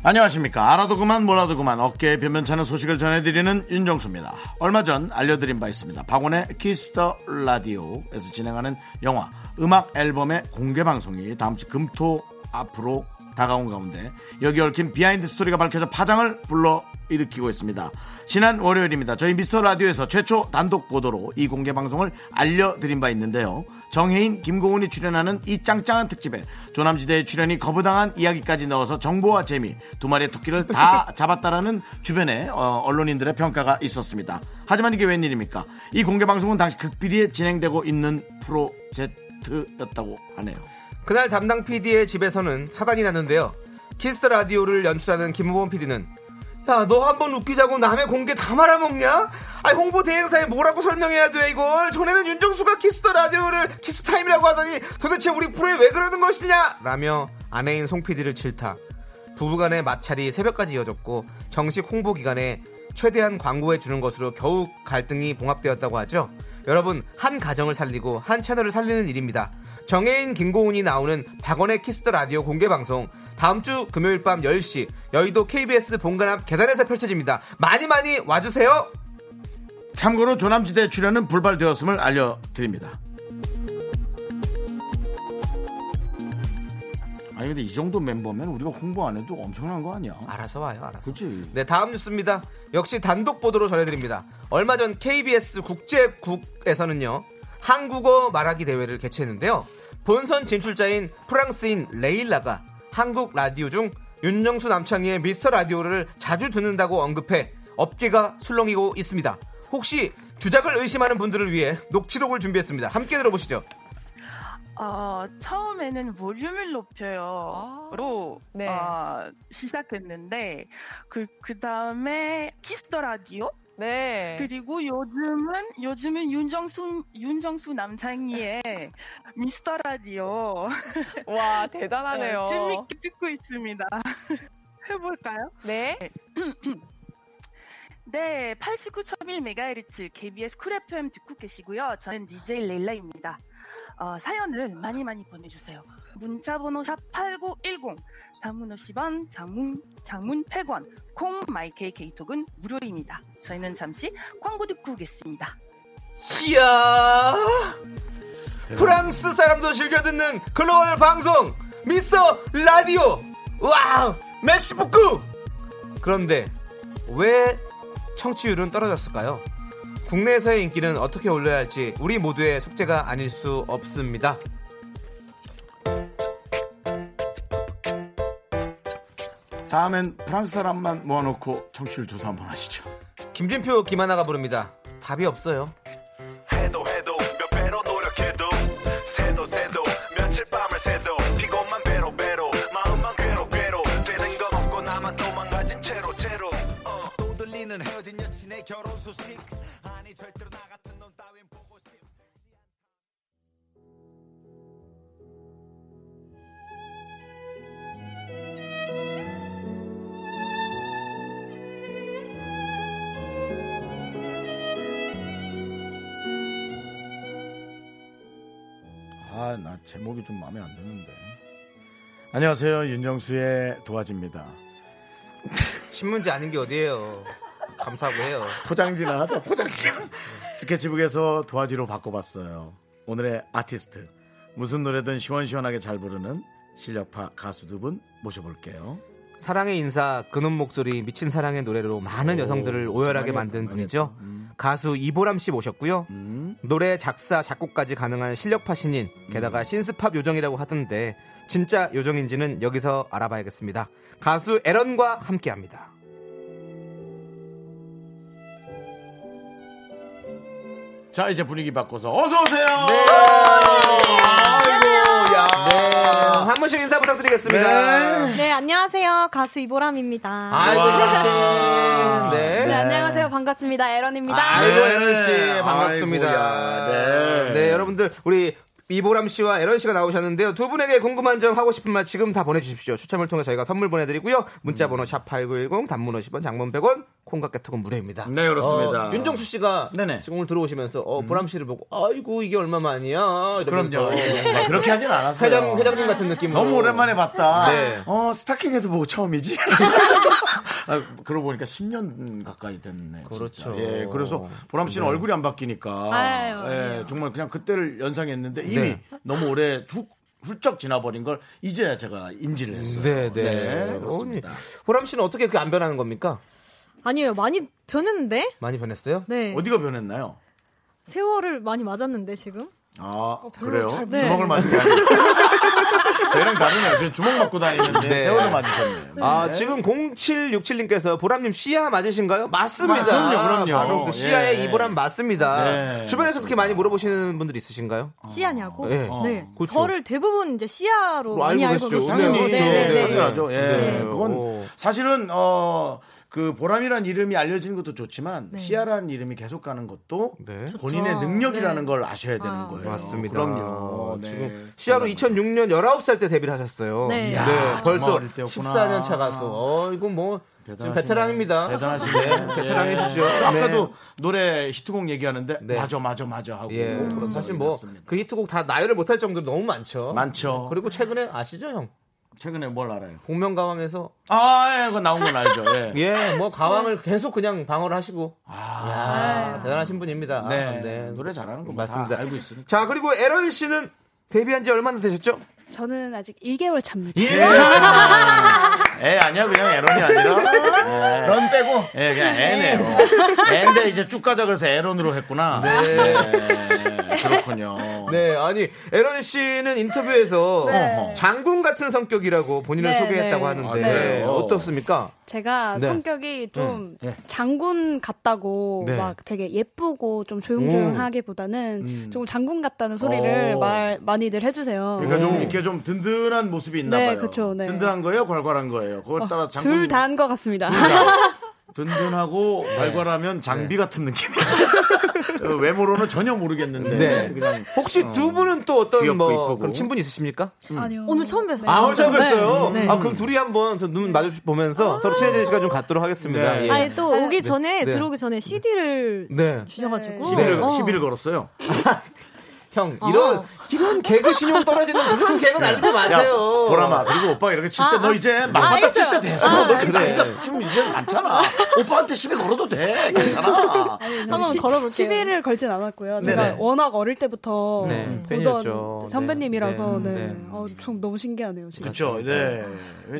안녕하십니까. 알아도 그만 몰라도 그만 업계의 변변찮은 소식을 전해드리는 윤정수입니다. 얼마 전 알려드린 바 있습니다. 박원의 Kiss the Radio에서 진행하는 영화 음악 앨범의 공개 방송이 다음 주 금토 앞으로 다가온 가운데 여기 얽힌 behind story가 밝혀져 파장을 불러 일으키고 있습니다. 지난 월요일입니다. 저희 미스터 라디오에서 최초 단독 보도로 이 공개 방송을 알려드린 바 있는데요. 정해인, 김고은이 출연하는 이 짱짱한 특집에 조남지대의 출연이 거부당한 이야기까지 넣어서 정보와 재미 두 마리의 토끼를 다 [LAUGHS] 잡았다라는 주변의 어, 언론인들의 평가가 있었습니다. 하지만 이게 웬일입니까? 이 공개 방송은 당시 극비리에 진행되고 있는 프로젝트였다고 하네요. 그날 담당 PD의 집에서는 사단이 났는데요. Kiss the Radio를 연출하는 김호범 PD는 야, 너 한번 웃기자고 남의 공개 다 말아먹냐? 아니, 홍보 대행사에 뭐라고 설명해야 돼, 이걸? 전에는 윤정수가 키스터 라디오를 키스타임이라고 하더니 도대체 우리 프로에 왜 그러는 것이냐? 라며 아내인 송 PD를 질타. 부부간의 마찰이 새벽까지 이어졌고 정식 홍보 기간에 최대한 광고해 주는 것으로 겨우 갈등이 봉합되었다고 하죠. 여러분 한 가정을 살리고 한 채널을 살리는 일입니다. 정혜인 김고은이 나오는 박원의 Kiss the Radio 공개 방송 다음 주 금요일 밤 10시 여의도 KBS 본관 앞 계단에서 펼쳐집니다. 많이 많이 와주세요. 참고로 조남지대 출연은 불발되었음을 알려드립니다. 아니 근데 이 정도 멤버면 우리가 홍보 안 해도 엄청난 거 아니야? 알아서 와요, 알아서. 그치? 네, 다음 뉴스입니다. 역시 단독 보도로 전해드립니다. 얼마 전 KBS 국제국에서는요, 한국어 말하기 대회를 개최했는데요. 본선 진출자인 프랑스인 레일라가 한국 라디오 중 윤정수 남창희의 미스터 라디오를 자주 듣는다고 언급해 업계가 술렁이고 있습니다. 혹시 주작을 의심하는 분들을 위해 녹취록을 준비했습니다. 함께 들어보시죠. 어, 처음에는 볼륨을 높여요로 네. 어, 시작했는데 그 그 다음에 Kiss the Radio 네. 그리고 요즘은 요즘은 윤정수 윤정수 남창희의 [LAUGHS] 미스터 라디오 와, 대단하네요. 재밌게 듣고 있습니다. [LAUGHS] 해볼까요? 네. 네, 89.1MHz KBS Cool FM 듣고 계시고요. 저는 DJ 레일라입니다. 어, 사연을 많이 많이 보내주세요. 문자번호 샵 8910, 단문 50원, 장문, 장문 100원, 콩 my K K톡은 무료입니다. 저희는 잠시 광고 듣고 오겠습니다. 이야 프랑스 사람도 즐겨 듣는 글로벌 방송 미스터 라디오 와우 merci beaucoup 그런데 왜 청취율은 떨어졌을까요? 국내에서의 인기는 어떻게 올려야 할지 우리 모두의 숙제가 아닐 수 없습니다. 다음엔 프랑스 사람만 모아놓고 청취율 조사 한번 하시죠. 김진표 김하나가 부릅니다. 답이 없어요. 해도 해도 몇 배로 노력해도 새도 새도 며칠 밤을 새도 피곤만 배로 배로 마음만 괴로 괴로 되는 건 없고 나만 도망가진 채로 채로 어. 또 들리는 헤어진 여친의 결혼 소식 아니 절대로 나 아, 나 제목이 좀 마음에 안 드는데. 안녕하세요. 윤정수의 도화지입니다. 신문지 아닌 게 어디예요. 감사하고 해요. 포장지나 하자, 포장지. 스케치북에서 도화지로 바꿔봤어요. 오늘의 아티스트. 무슨 노래든 시원시원하게 잘 부르는 실력파 가수 두 분 모셔볼게요. 사랑의 인사, 그놈 목소리, 미친 사랑의 노래로 많은 여성들을 오열하게 만든. 분이죠. 음. 가수 이보람 씨 모셨고요. 음. 노래 작사, 작곡까지 가능한 실력파 신인, 게다가 신스팝 요정이라고 하던데 진짜 요정인지는 여기서 알아봐야겠습니다. 가수 에런과 함께합니다. 자, 이제 분위기 바꿔서 어서 오세요! 아이고, 야. 네, 한 분씩 인사 부탁드리겠습니다. 네. 네, 안녕하세요. 가수 이보람입니다. 아이고, 와. 씨. 네. 네, 안녕하세요. 반갑습니다. 에런입니다. 아이고, 네. 에런 씨, 반갑습니다. 네. 네, 여러분들, 우리 이보람 씨와 에런 씨가 나오셨는데요. 두 분에게 궁금한 점 하고 싶은 말 지금 다 보내주십시오. 추첨을 통해 저희가 선물 보내드리고요. 문자번호 샵 8910, 단문 50원, 장문 100원, 콩깍개톡은 무료입니다. 네, 그렇습니다. 어, 윤정수 씨가 네네. 지금 오늘 들어오시면서 어, 보람 씨를 보고 아이고 이게 얼마만이야 이러면서 그럼요. 네, 그렇게 하진 않았어요. 회장 회장님 같은 느낌으로 너무 오랜만에 봤다. 네. 어, 스타킹에서 보고 처음이지. [LAUGHS] 아, 그러고 보니까 10년 가까이 됐네. 그렇죠. 진짜. 예, 그래서 보람 씨는 얼굴이 안 바뀌니까. 아유, 예. 정말 그냥 그때를 연상했는데 이미 네. 너무 오래 훅, 훌쩍 지나버린 걸 이제야 제가 인지를 했어요. 네, 네. 그렇습니다. 보람 씨는 어떻게 그렇게 안 변하는 겁니까? 아니에요. 많이 변했는데? 많이 변했어요? 네. 어디가 변했나요? 세월을 많이 맞았는데, 지금? 아, 별로 그래요? 잘- 네. 주먹을 맞은 게 아니에요. [LAUGHS] 저희랑 다르네요. 저희 주먹 맞고 다니는데 네. 세월을 맞으셨네요. 아, 지금 0767님께서 보람님 씨야 맞으시신가요? 맞습니다. 아, 그럼요, 그럼요. 바로 그 씨야의 예. 이보람 맞습니다. 네, 주변에서 그렇게 많이 물어보시는 분들 있으신가요? 씨야냐고? 네. 네. 그렇죠. 저를 대부분 이제 씨야로 많이 알고 계시죠. 당연히 네, 네, 네. 당연하죠. 예. 네. 그건 오. 사실은 어. 그 보람이라는 이름이 알려지는 것도 좋지만 네. 시아라는 이름이 계속 가는 것도 네. 본인의. 능력이라는 네. 걸 아셔야 되는 아. 거예요. 맞습니다. 그럼요. 네. 지금 시아로 2006년 19살 때 데뷔를 하셨어요. 네. 이야, 정말 벌써 어릴 때였구나. 14년 차 가수. 어, 이거 뭐 지금 대단하시네. 베테랑입니다. 대단하시네. 네, 베테랑이시죠. 예. 아까도 네. 노래 히트곡 얘기하는데 네. 맞아 맞아 맞아 하고 예, 그런 사실 뭐. 그 히트곡 다 나열을 못할 정도로 너무 많죠. 많죠. 그리고 최근에 아시죠, 형? 최근에 뭘 알아요? 복면 가왕에서 아, 예, 그거 나온 건 알죠. 예. [LAUGHS] 예, 뭐 가왕을 계속 그냥 방어를 하시고 아, 야, 대단하신 분입니다. 네. 노래 잘하는 거 맞습니다. 다 알고 있으니까. 자, 그리고 에런 씨는 데뷔한 지 얼마나 되셨죠? 저는 아직 1개월 차입니다. 예. [LAUGHS] 애 아니야 그냥 에런이 아니라. 예. [LAUGHS] 런 빼고 예, 그냥 애네요. 애인데 이제 쭉 가자 그래서 에런으로 했구나. 네. 네, 그렇군요. 네, 아니 에런 씨는 인터뷰에서 네. 장군 같은 성격이라고 본인을 네, 소개했다고 네. 하는데 아? 어떻습니까? 제가 네. 성격이 좀 네. 장군 같다고 네. 막 되게 예쁘고 좀 조용조용하기보다는 좀 장군 같다는 소리를 오. 말 많이들 해주세요. 그러니까 좀 이렇게 좀 든든한 모습이 있나 네, 봐요. 그쵸, 네. 든든한 거예요, 괄괄한 거예요. 그걸 따라 장군 둘 다인 것 같습니다. [LAUGHS] 든든하고 괄괄하면 장비 같은 느낌. 어, 외모로는 전혀 모르겠는데 네. 그냥 혹시 두 분은 또 어떤 귀엽고 뭐 이쁘고. 그런 친분이 있으십니까? 아니요. 오늘 처음 뵀어요. 아, 오늘 처음 네. 뵀어요. 네. 아, 그럼 둘이 한번 저눈 마주 보면서 서로 친해지는 시간 좀 갖도록 하겠습니다. 네. 예. 아니 또 오기 전에 네. 들어오기 전에 CD를 네. 주셔 가지고 시비를, 어. 시비를 걸었어요. [LAUGHS] 형, 이런, 이런 개그 신용 떨어지는 그런 개그 날리지 마세요. 보라마 그리고 오빠가 이렇게 칠때 아, 너 아. 이제 막바닥 칠 때. 됐어. 아, 너 그래. 나이가 지금 이제 많잖아. 오빠한테 시비 걸어도 돼. 괜찮아. 한번 걸어볼게요. 시비를 걸진 않았고요. 제가 네네. 워낙 어릴 때부터 네, 보던 팬이었죠. 선배님이라서 네, 네. 네. 어, 참 너무 신기하네요. 지금. 그렇죠. 네.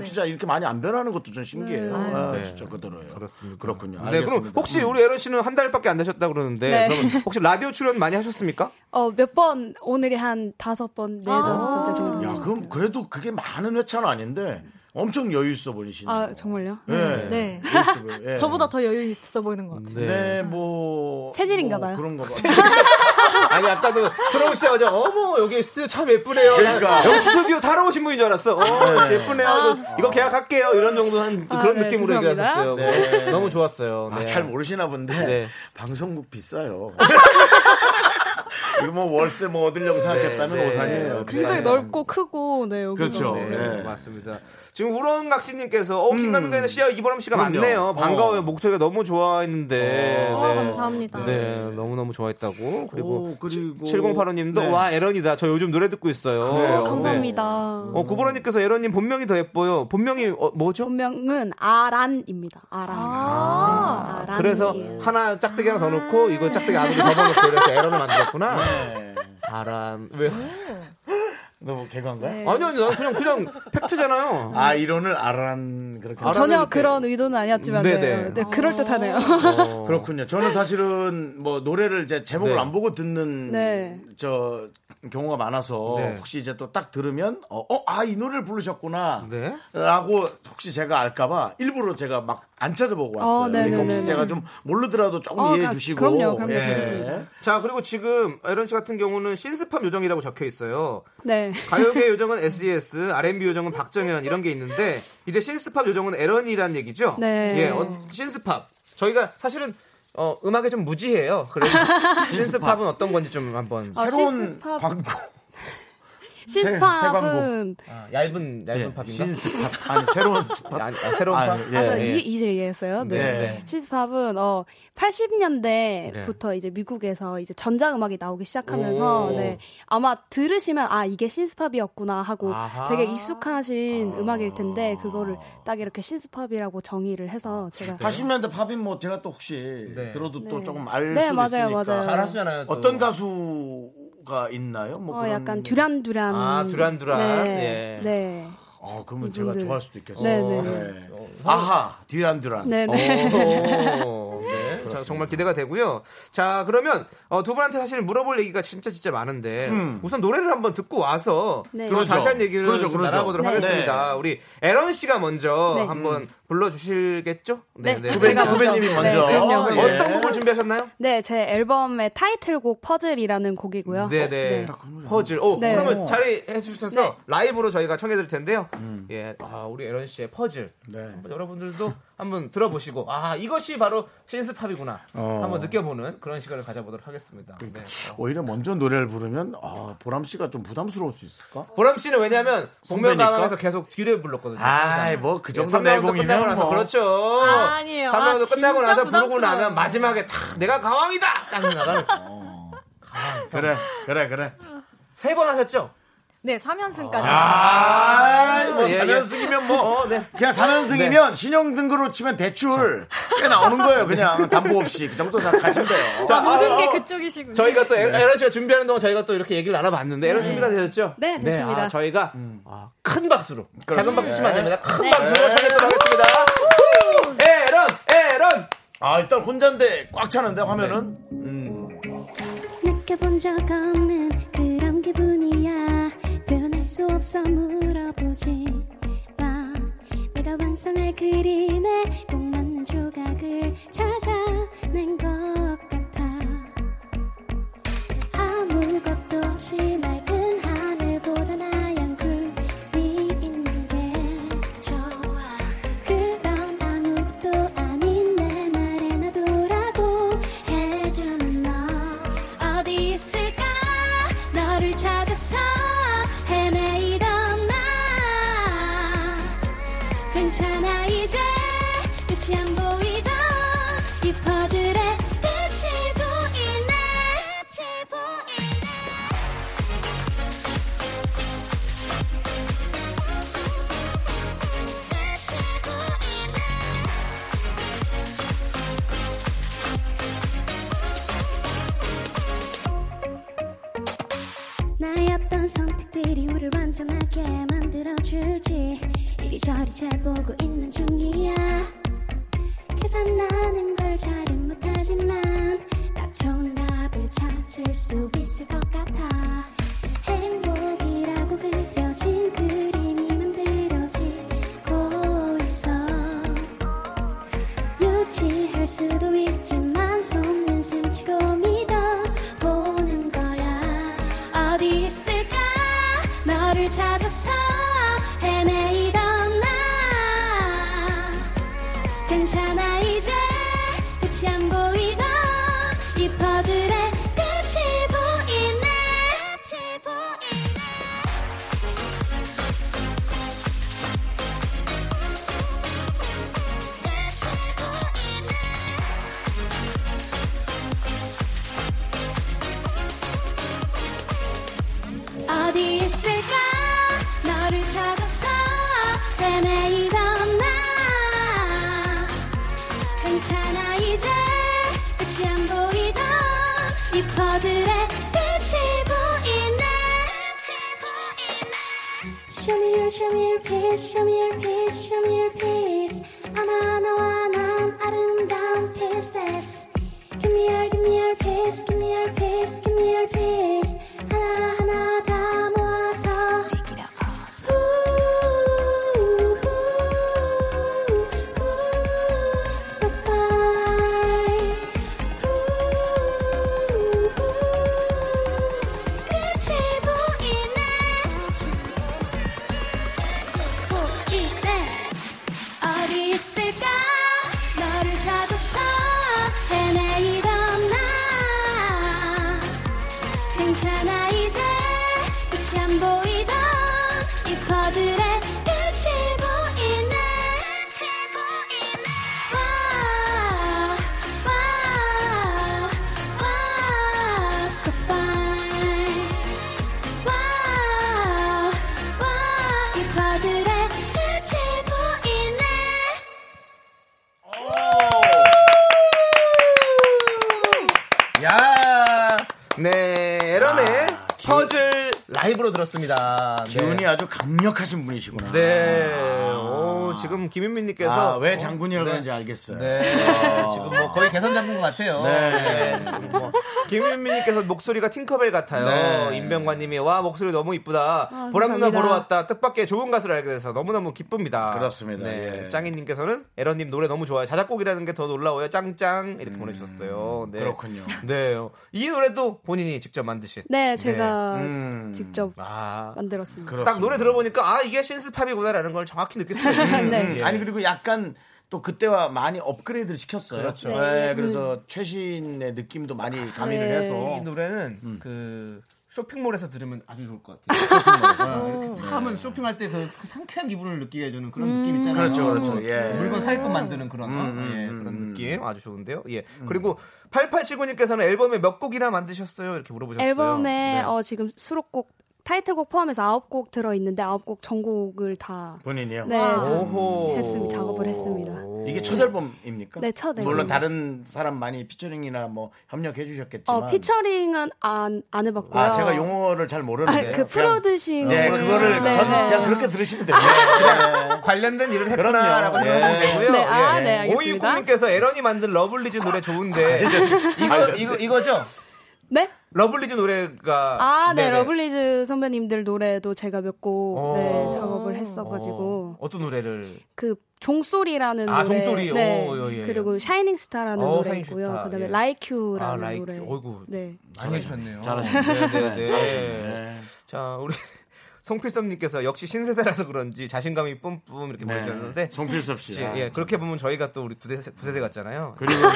진짜 이렇게 많이 안 변하는 것도 좀 신기해요. 네. 아, 네. 진짜 그대로요. 그렇습니다. 그렇군요. 네, 그럼 알겠습니다. 혹시 음. 우리 에런 씨는 한 달밖에 안 되셨다 그러는데 네. 그럼 혹시 라디오 출연 많이 하셨습니까? 어, 몇 번, 오늘이 한 다섯 번, 네, 다섯 번째 정도. 야, 그럼 그래도 그게 많은 회차는 아닌데 엄청 여유 있어 보이시네요. 아, 정말요? 네. 네. 있어 보여. 예. 저보다 더 여유 있어 보이는 것 같아요. 네, 뭐 체질인가 뭐 봐요. 그런가 봐. [LAUGHS] 아니 아까도 들어오시자마자 어머 여기 스튜디오 참 예쁘네요. 그러니까. 네. 여기 스튜디오 사러 오신 분인 줄 알았어. 어 예쁘네요. 이거, 이거 계약할게요. 이런 정도 한 아, 그런 네, 느낌으로. 얘기하셨어요. 네. 너무 좋았어요. 아, 네. 잘 모르시나 본데 네. 방송국 비싸요. [LAUGHS] 이거 뭐 월세 뭐 얻으려고 생각했다면 네. 오산이에요. 굉장히. 넓고 크고, 네, 여기가. 그렇죠. 네, 네. 맞습니다. 지금 우렁각 씨님께서 어 킹가민가의 씨와 이보람 씨가 그럼요. 많네요. 반가워요. 어. 목소리가 너무 좋아했는데. 어, 어, 감사합니다. 네, 너무 너무 좋아했다고. 그리고 오, 그리고 7085님도 네. 와 에런이다. 저 요즘 노래 듣고 있어요. 그래요? 어, 감사합니다. 어 구보라님께서 에런님 본명이 더 예뻐요. 본명이 어, 뭐죠? 본명은 아란입니다. 아란. 아. 네, 아란이에요. 그래서 하나 짝대기 하나 더 넣고 이거 짝대기 안으로 접어놓고 이렇게 에런을 만들었구나. 네. 아란 왜? 너뭐 개그한가요? 네. 아니요, 아니요. 그냥 그냥 팩트잖아요. 아 이론을 알아란 그렇게 전혀 그런 의도는 아니었지만, 네, 네네. 네, 그럴 듯하네요. [LAUGHS] 어. 그렇군요. 저는 사실은 뭐 노래를 이제 제목을 네. 안 보고 듣는 네. 저 경우가 많아서 네. 혹시 이제 또 딱 들으면 어, 아이 노래를 부르셨구나. 네. 라고 혹시 제가 알까봐 일부러 제가 막 안 찾아보고 왔어요. 어. 그러니까 혹시 제가 좀 모르더라도 조금 어, 이해해 아, 주시고. 그럼요, 그럼요, 예. 자 그리고 지금 에런 씨 같은 경우는 신스팝 요정이라고 적혀 있어요. 네. 가요계 요정은 SES, R&B 요정은 박정현 이런 게 있는데 이제 신스팝 요정은 에런이란 얘기죠. 네. 예, 어, 신스팝. 저희가 사실은 어, 음악에 좀 무지해요. 그래서 [LAUGHS] 신스팝은 어떤 건지 좀 한번. 아, 새로운 신스팝- 광고. 신스팝은 아, 얇은 얇은 예, 팝인가? 신스팝. 아니 새로운 [LAUGHS] 스팝. 아, 아, 새로운 아, 팝. 예. 아, 저 예. 이, 이제 이해했어요. 네. 네. 신스팝은 어 80년대부터 이제 미국에서 이제 전자 음악이 나오기 시작하면서 오. 네 아마 들으시면 아 이게 신스팝이었구나 하고 아하. 되게 익숙하신 음악일 텐데 그거를 딱 이렇게 신스팝이라고 정의를 해서 제가 80년대 팝인 뭐 제가 또 혹시 네. 들어도 또 네. 조금 알 네, 맞아요, 있으니까. 맞아요. 잘하시잖아요. 또. 어떤 가수 가 있나요? 뭐 어 그런- 약간 듀란 듀란 아, 듀란. 네. 예. 네. 아, 그러면. 제가 좋아할 수도 있겠어요. 네, 네. 네. 아하, 듀란 듀란. 네, 네. 오, [LAUGHS] 네. 자, 정말 기대가 되고요. 자, 그러면 어, 두 분한테 사실 물어볼 얘기가 진짜 진짜 많은데 음. 우선 노래를 한번 듣고 와서 네. 그런 그렇죠. 자세한 얘기를 그렇죠, 좀 그렇죠. 나눠보도록 네. 하겠습니다. 우리 에런 씨가 먼저 네. 한번 불러주시겠죠? 네, 후배님, 제가 먼저. 후배님이 먼저. 네, 그럼요. 예. 어떤 곡을 준비하셨나요? 네, 제 앨범의 타이틀곡 퍼즐이라는 곡이고요. 네네. 네. 퍼즐. 오, 네. 그러면 자리 해 주셔서 네. 라이브로 저희가 청해드릴 텐데요. 음. 예, 아, 우리 에런 씨의 퍼즐. 네. 한번 여러분들도 한번 들어보시고, 아, 이것이 바로 신스팝이구나. 어. 한번 느껴보는 그런 시간을 가져보도록 하겠습니다. 네. 오히려 먼저 노래를 부르면 아, 보람 씨가 좀 부담스러울 수 있을까? 보람 씨는 왜냐면 선배니까? 복면가왕에서 계속 뒤를 불렀거든요. 아이, 뭐그 정도 3라운드 끝나고 내공이면 나서 뭐. 그렇죠. 아니에요. 3라운드 아, 끝나고 나서 부르고. 나면 마지막에 탁 내가 가왕이다. 딱 나가는 그래, 그래, 그래. 세 번 하셨죠? 네, 3연승까지. 아, 뭐 예, 예. 4년승이면 뭐 어, 네. 그냥 4년승이면 신용 등급으로 치면 대출 꽤 나오는 거예요. 그냥 담보 없이 그 정도 가시면 돼요. 자, 모든 아, 게 어, 그쪽이시군요. 저희가 또 에- 에런 씨가 준비하는 동안 저희가 또 이렇게 얘기를 나눠봤는데 에런 준비가 되셨죠? 네, 됐습니다. 아, 저희가 아, 큰 박수로 작은 박수 치면 안 됩니다. 큰 네. 박수로 청해도록 하겠습니다. 후! 에런 에런 아, 일단 혼자인데 꽉 차는데 화면은 느껴본 적 없는 표현할 수 없어 물어보지 마. 내가 완성할 그림에 꼭 맞는 조각을 찾아낸 것 같아. 아무것도 없이 맑은 저리 잘 보고 있는 중이야 네, 에런의 퍼즐 라이브로 들었습니다. 네. 기운이 아주 강력하신 분이시구나. 네. 오, 지금 김윤민님께서 아, 왜 장군이라고 네. 하는지 알겠어요. 네. 지금 뭐 거의 개선 장군 같아요. 네. 뭐 김윤민님께서 목소리가 팅커벨 같아요. 네. 임병관님이 와 목소리 너무 이쁘다. 아, 보람 누나. 보러 왔다. 뜻밖의 좋은 가수를 알게 돼서 너무 너무 기쁩니다. 그렇습니다. 네. 예. 짱이님께서는 에런님 노래 너무 좋아요. 자작곡이라는 게 더 놀라워요. 짱짱 이렇게 보내주셨어요. 네. 음, 그렇군요. 네. 이 노래도 본인이 직접 만드신. 네, 제가 음. 직접 아. 만들었습니다. 그렇습니다. 딱 노래 들어보니까 아 이게 신스팝이구나라는 걸 정확히 있어요. 네. 예. 아니 그리고 약간 또 그때와 많이 업그레이드를 시켰어요. 그렇죠. 네, 그래서 최신의 느낌도 많이 가미를 네. 해서 이 노래는 음. 그 쇼핑몰에서 들으면 아주 좋을 것 같아요. 어, 이렇게 다 하면 쇼핑할 때 그 상쾌한 기분을 느끼게 해주는 그런 느낌 있잖아요. 그렇죠, 그렇죠. 예. 물건 살끔 만드는 그런 거. 음, 음, 예, 음, 그런 음. 느낌 아주 좋은데요. 예. 그리고 8879님께서는 앨범에 몇 곡이나 만드셨어요? 이렇게 물어보셨어요. 앨범에 네. 어, 지금 수록곡 타이틀곡 포함해서 아홉 곡 들어 있는데 아홉 곡 전곡을 다 본인이요. 네, 오호. 했습니다. 작업을 했습니다. 이게 첫 앨범입니까? 네, 첫 앨범. 물론 다른 사람 많이 피처링이나 뭐 협력해 주셨겠지만. 어, 피처링은 안, 안 해봤고요. 아, 제가 용어를 잘 모르는데. 아, 그 프로듀싱. 네, 그거를 네, 전 네. 그냥 그렇게 들으시면 돼요. 네. 관련된 일을. 했구나라고 예. 생각하면 되고요. 네, 아, 예. 네, 알겠습니다. 529님께서 에런이 만든 러블리즈 노래 좋은데 이거 이거 이거죠? 네? 러블리즈 노래가 아, 네, 네네. 러블리즈 선배님들 노래도 제가 몇곡 오. 네, 작업을 했어가지고 어, 어떤 노래를 그 종소리라는 아, 노래, 종소리. 네, 오, 예, 예. 그리고 Shining Star라는 어, 노래 Shining 있고요. 스타, 그다음에 예. Like U라는 아, Like U. 노래. 어이구. 네. 많이 해주셨네요. 잘하셨네요. 네, 네, 네. 잘하셨네. 자, 우리 송필섭님께서 역시 신세대라서 그런지 자신감이 뿜뿜 이렇게 네. 보내주셨는데 송필섭 씨. 예, 예, 그렇게 보면 저희가 또 우리 구대 구세대 같잖아요. 그리고 네.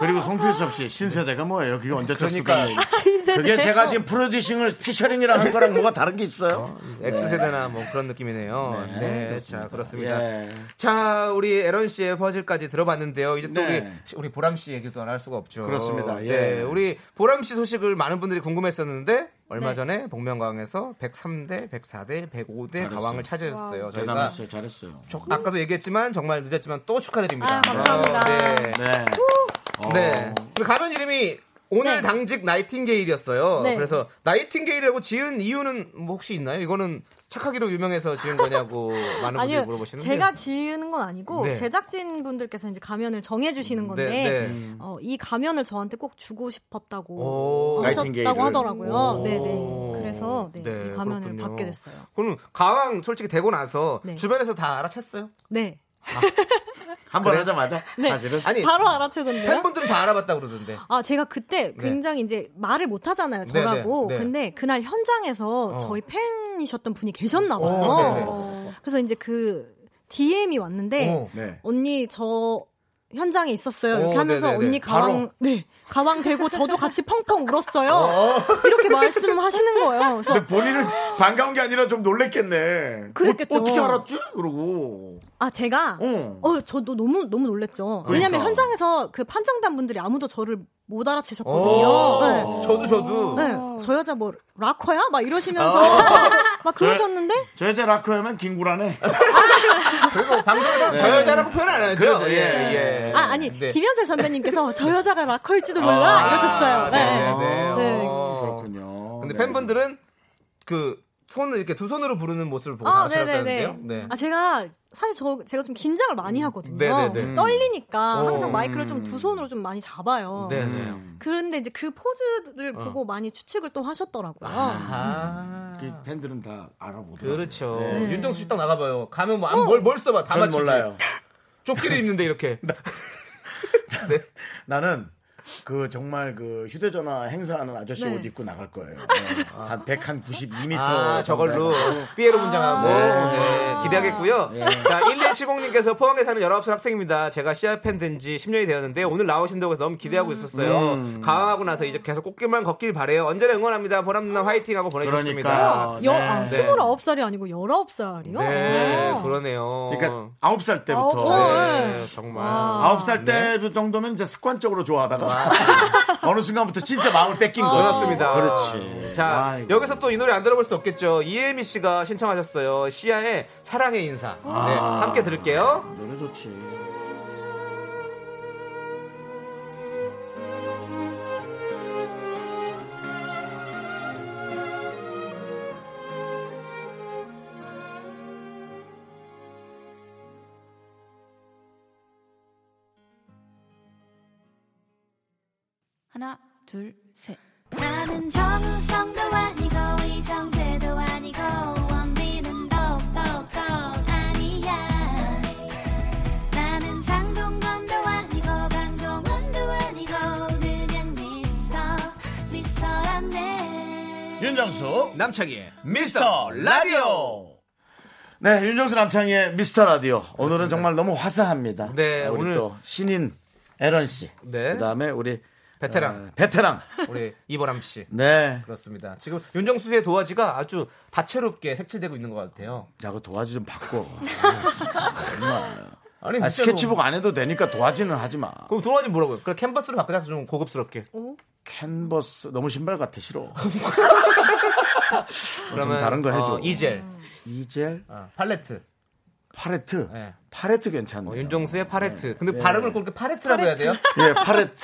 그리고 송필섭 씨 신세대가 뭐예요? 그게 언제 그러니까. 쳤을까? [LAUGHS] 그게 제가 지금 프로듀싱을 피처링이랑 한 거랑 뭐가 다른 게 있어요? X 세대나 뭐 그런 느낌이네요. 네, 네, 그렇습니다. 자 그렇습니다. 예. 자, 우리 에런 씨의 퍼즐까지 들어봤는데요. 이제 또 네. 우리 우리 보람 씨 얘기도 안 할 수가 없죠. 그렇습니다. 예. 네, 우리 보람 씨 소식을 많은 분들이 궁금했었는데 얼마 네. 전에 복면가왕에서 103대, 104대, 105대 잘했어요. 가왕을 차지했어요. 저희가 대단했어요. 잘했어요. 저- 아까도 얘기했지만 정말 늦었지만 또 축하드립니다. 아, 감사합니다. 어, 네. 네. 어. 네. 그 가면 이름이 오늘 네. 당직 나이팅게일이었어요. 네. 그래서 나이팅게일이라고 지은 이유는 뭐 혹시 있나요? 이거는 착하기로 유명해서 지은 거냐고 많은 분들이 아니요, 물어보시는데. 제가 지으는 건 아니고 네. 제작진 분들께서 이제 가면을 정해주시는 건데 네, 네. 어, 이 가면을 저한테 꼭 주고 싶었다고. 하셨다고 하더라고요. 오. 네네. 그래서 네, 네, 이 가면을 그렇군요. 받게 됐어요. 그럼 가왕 솔직히 되고 나서 네. 주변에서 다 알아챘어요? 네, 한번 하자마자 네. 사실은 아니 바로 알아채던데요. 팬분들은 다 알아봤다 그러던데. 아, 제가 그때 굉장히 이제 말을 못 하잖아요, 네, 저라고. 네, 네. 근데 그날 현장에서 어. 저희 팬이셨던 분이 계셨나 봐요. 어, 네, 네. 그래서 이제 그 DM이 왔는데 어. 네. 언니 저 현장에 있었어요. 이렇게 어, 하면서 네네네. 언니 가왕 바로? 네 가왕 되고 저도 같이 펑펑 울었어요. 이렇게 말씀하시는 거예요. 그래서 근데 본인은 반가운 게 아니라 좀 놀랬겠네. 그랬겠죠. 어, 떻게 알았지? 그러고. 아 제가 어. 어 저도 너무 너무 놀랬죠. 왜냐면 그러니까. 현장에서 그 판정단 분들이 아무도 저를 못 어. 알아채셨거든요. 네. 저도 저도. 네, 저 여자 뭐 락커야? 막 이러시면서 [LAUGHS] 막 그러셨는데 저 여자 라커야면 김구라네. [LAUGHS] 그리고 방송에서 저 여자라고 표현 안 하죠. 예, 예. 예. 아 아니 네. 김현철 선배님께서 저 여자가 락커일지도 몰라 아, 이러셨어요. 네, 네. 네. 네. 어. 그렇군요. 근데 네. 팬분들은 그 손을 이렇게 두 손으로 부르는 모습을 보고 아, 당하셨다는데요. 네네네. 네. 아 제가 사실 저 제가 좀 긴장을 많이 하거든요. 네네네. 떨리니까 어. 항상 마이크를 좀 두 손으로 좀 많이 잡아요. 네네. 그런데 이제 그 포즈를 어. 보고 많이 추측을 또 하셨더라고요. 아. 그 팬들은 다 알아보더라고요. 그렇죠. 네. 윤정수 씨 딱 나가봐요. 가면 뭐, 뭘, 뭘 써봐. 다전 맞추지. 몰라요. [LAUGHS] 조끼를 입는데 이렇게. [LAUGHS] 네. 나는 그 정말 그 휴대전화 행사하는 아저씨 네. 옷 입고 나갈 거예요. 네. 한 192m. 아, 저걸로 삐에로 분장하고 네, 기대하겠고요. 자, 1170님께서 포항에 사는 19살 학생입니다. 제가 시아 팬 된 지 10년이 되었는데 오늘 나오신다고 해서 너무 기대하고 있었어요. 음. 강화하고 나서 이제 계속 꽃길만 걷길 바래요. 언제나 응원합니다. 보람 누나 화이팅 하고 보내주셨습니다. 그러니까. 여, 네. 아, 네. 29살이 아니고 19살이요? 네, 그러네요. 그러니까 아홉 살 때부터. 아홉 살. 네, 정말. 와. 아홉 살때 정도면 이제 습관적으로 좋아하다가 [LAUGHS] 어느 순간부터 진짜 마음을 뺏긴 거지. 그렇습니다. 그렇지. 자, 아이고. 여기서 또 이 노래 안 들어볼 수 없겠죠. 이혜미 씨가 신청하셨어요. 시아의 사랑의 인사. 네, 아. 함께 들을게요. 노래 좋지. 하나, 둘, 셋. 나는 정우성도 아니고 이정재도 아니고 원빈은 더욱더 아니야 나는 장동건도 아니고 강동원도 아니고 그냥 미스터 미스터란데 윤정수 남창희의 미스터 라디오. 네, 윤정수 남창의 미스터 라디오. 오늘은 정말 너무 화사합니다. 네, 우리 오늘- 또 신인 에런 씨. 네. 그다음에 우리 베테랑. 어, 베테랑. 우리 이보람 씨. [LAUGHS] 네. 그렇습니다. 지금 윤정수 씨의 도화지가 아주 다채롭게 색칠되고 있는 것 같아요. 야, 그 도화지 좀 바꿔. [LAUGHS] 아, 진짜 정말. 아니, 아, 스케치북 안 해도 되니까 도화지는 하지 마. 그럼 도화지 뭐라고요? 그럼 캔버스로 바꾸자 좀 고급스럽게. 캔버스 너무 신발 같아 싫어. [LAUGHS] 그러면 다른 거 해줘. 어, 이젤, 이젤, 어, 팔레트. 파레트. 네. 파레트 괜찮네. 어, 윤정수의 파레트. 근데 네. 발음을 그렇게 파레트라고 해야 돼요? 예, 파레트.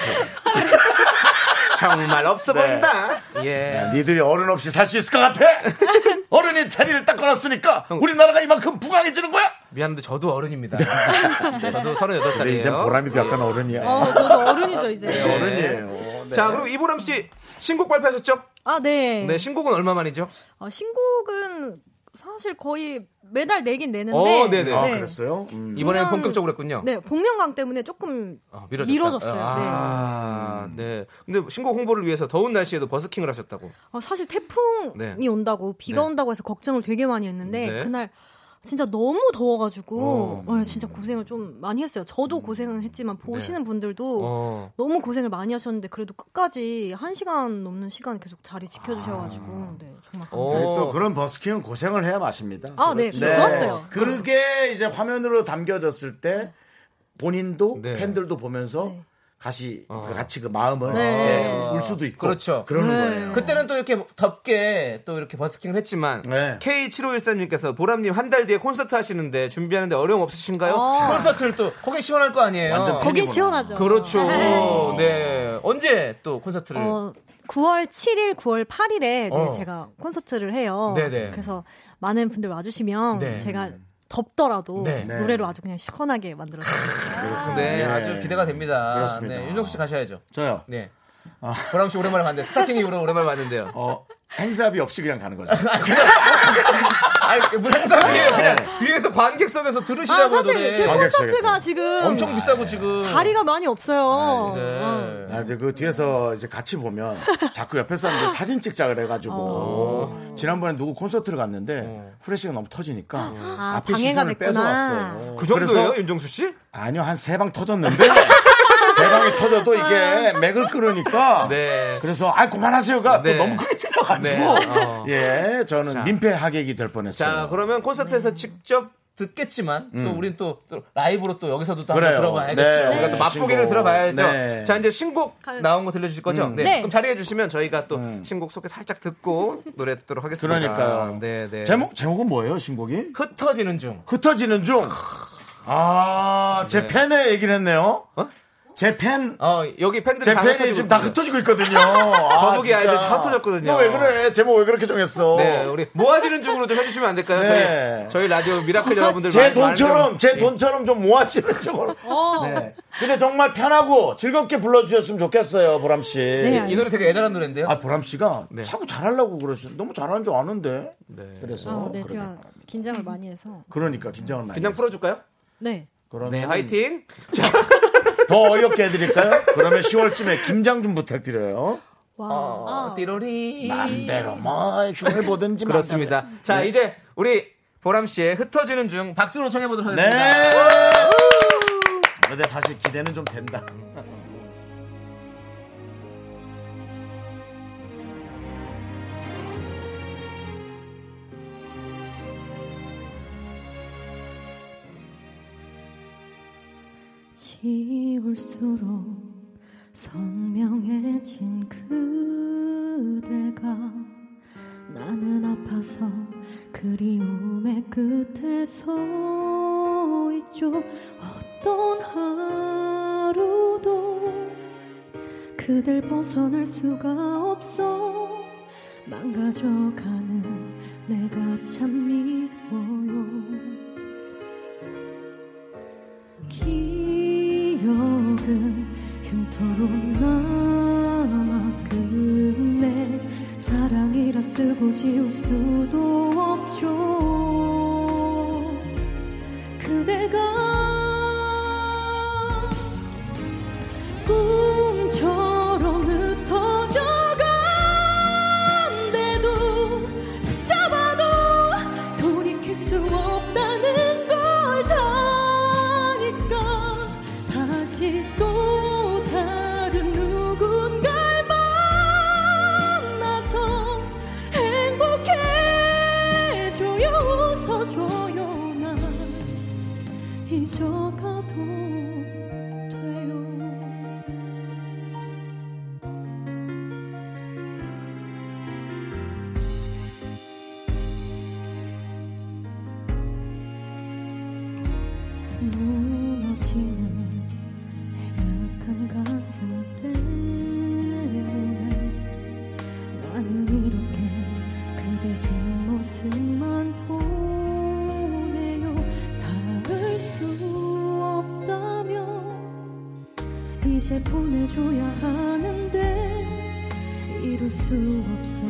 정말 없어 네. 보인다. 예. 야, 니들이 어른 없이 살 수 있을 것 같아? [LAUGHS] 어른이 자리를 딱 꺼놨으니까 우리나라가 이만큼 부강해지는 거야? 미안한데 저도 어른입니다. [LAUGHS] 저도 38살이에요. 근데 이제 보람이도 약간 어른이야. 어, 저도 어른이죠, 이제. 어른이에요. 네. 자, 그리고 이보람 씨 신곡 발표하셨죠? 아, 네. 네, 신곡은 얼마 만이죠? 어, 신곡은 사실 거의 매달 내긴 내는데. 어, 네네. 아, 네. 그랬어요? 음. 이번에는 공연- 본격적으로 했군요. 네, 복면강 때문에 조금 아. 미뤄졌어요. 네. 아, 네. 근데 신곡 홍보를 위해서 더운 날씨에도 버스킹을 하셨다고. 어, 사실 태풍이 네. 온다고 비가 네. 온다고 해서 걱정을 되게 많이 했는데 네. 그날 진짜 너무 더워가지고 어. 어, 진짜 고생을 좀 많이 했어요. 저도 고생을 했지만 보시는 분들도 어. 너무 고생을 많이 하셨는데 그래도 끝까지 한 시간 넘는 시간 계속 자리 지켜주셔가지고 네, 정말 어. 감사해요. 또 그런 버스킹은 고생을 해야 맛입니다. 아, 네, 좋았어요. 그게 이제 화면으로 담겨졌을 때 본인도 네. 팬들도 보면서 네. 같이 그 같이 그 마음을 네. 예, 울 수도 있고 그렇죠. 그러는 네. 거예요. 그때는 또 이렇게 덥게 또 이렇게 버스킹을 했지만 네. K7514님께서 보람님 한 달 뒤에 콘서트 하시는데 준비하는데 어려움 없으신가요? 어. 콘서트를 또 거기 시원할 거 아니에요? 완전 팬이구나. 시원하죠. 그렇죠. 네. 네. 언제 또 콘서트를? 어, 9월 7일, 9월 8일에 어. 제가 콘서트를 해요. 네네. 그래서 많은 분들 와주시면 네. 제가 덥더라도 네. 노래로 아주 그냥 시원하게 만들어드렸어요. 네, 예. 아주 기대가 됩니다. 그렇습니다. 네, 윤정수 씨 가셔야죠. 저요. 네. 보람 씨 오랜만에 봤는데 스타킹 이후로 오랜만에 봤는데요. 어, 행사비 없이 그냥 가는 거죠. 아니 무슨 상관이에요? 그냥 뒤에서 관객석에서 아, 들으시라고 사실 노래. 제 관객석에서. 콘서트가 지금 엄청 비싸고 지금 자리가 많이 없어요. 네. 어. 아, 이제 그 뒤에서 이제 같이 보면 자꾸 옆에 사람들 사진 찍자 그래가지고 어. 지난번에 누구 콘서트를 갔는데 후레쉬가 너무 터지니까 아, 앞에 방해가 시선을 됐구나. 뺏어왔어요. 그 정도예요, 그래서 윤정수 씨? 아니요 한 세 방 터졌는데 세 방이 터져도 이게 맥을 끊으니까 네. 그래서 아 그만하세요가 네. 또 너무 크게 들려가지고 네. 어. 예 저는 자. 민폐 하객이 될 뻔했어요. 자, 그러면 콘서트에서 직접 듣겠지만 또 우린 또, 또 라이브로 또 여기서도 또 한번. 들어봐야겠죠. 네. 우리가 또 맛보기를 신곡. 들어봐야죠. 네. 자, 이제 신곡 나온 거 들려주실 거죠? 네. 네. 그럼 자리해 주시면 저희가 또 신곡 소개 살짝 듣고 노래 듣도록 하겠습니다. 그러니까요. 네, 네. 제목 제목은 뭐예요 신곡이? 흩어지는 중. 흩어지는 중. 아, 제 네. 팬의 얘기를 했네요. 어? 제 팬, 어, 여기 팬들이 제다 팬이 지금 다. 흩어지고 있거든요. [LAUGHS] 아, 거북이 진짜. 아이들 다 흩어졌거든요. 너 왜 그래? 제목 왜 그렇게 정했어? 네, 우리 모아지는 중으로 좀 해주시면 안 될까요? 네. 저희, 저희 라디오 미라클 [LAUGHS] 여러분들 제 돈처럼, 좀- 제 돈처럼 좀 모아지는 쪽으로. 어. 네. 근데 정말 편하고 즐겁게 불러주셨으면 좋겠어요, 보람씨. 네, 이 노래 되게 애절한 노래인데요. 아, 보람씨가 네. 자꾸 잘하려고 그러시요 너무 잘하는 줄 아는데. 네. 그래서. 아, 네, 그러니까. 제가 긴장을 많이 해서. 그러니까 긴장을 많이. 그냥 했어요. 풀어줄까요? 네. 그러면 네, 화이팅. 더 어이없게 해드릴까요? 그러면 10월쯤에 김장 좀 부탁드려요. 와. 어, 띠로리. 마음대로 뭐 휴를 보든지 그렇습니다. 자, 네. 이제 우리 보람 씨의 흩어지는 중 박수로 청해 보도록 하겠습니다. 네. 근데 사실 기대는 좀 된다. 지울수록 선명해진 그대가 나는 아파서 그리움의 끝에 서 있죠. 어떤 하루도 그댈 벗어날 수가 없어. 망가져가는 내가 참 미워요 기억은 흉터로 남아 끝내 사랑이라 쓰고 지울 수도 없죠. 그대가 꿈처럼 보내줘야 하는데 이룰 수 없어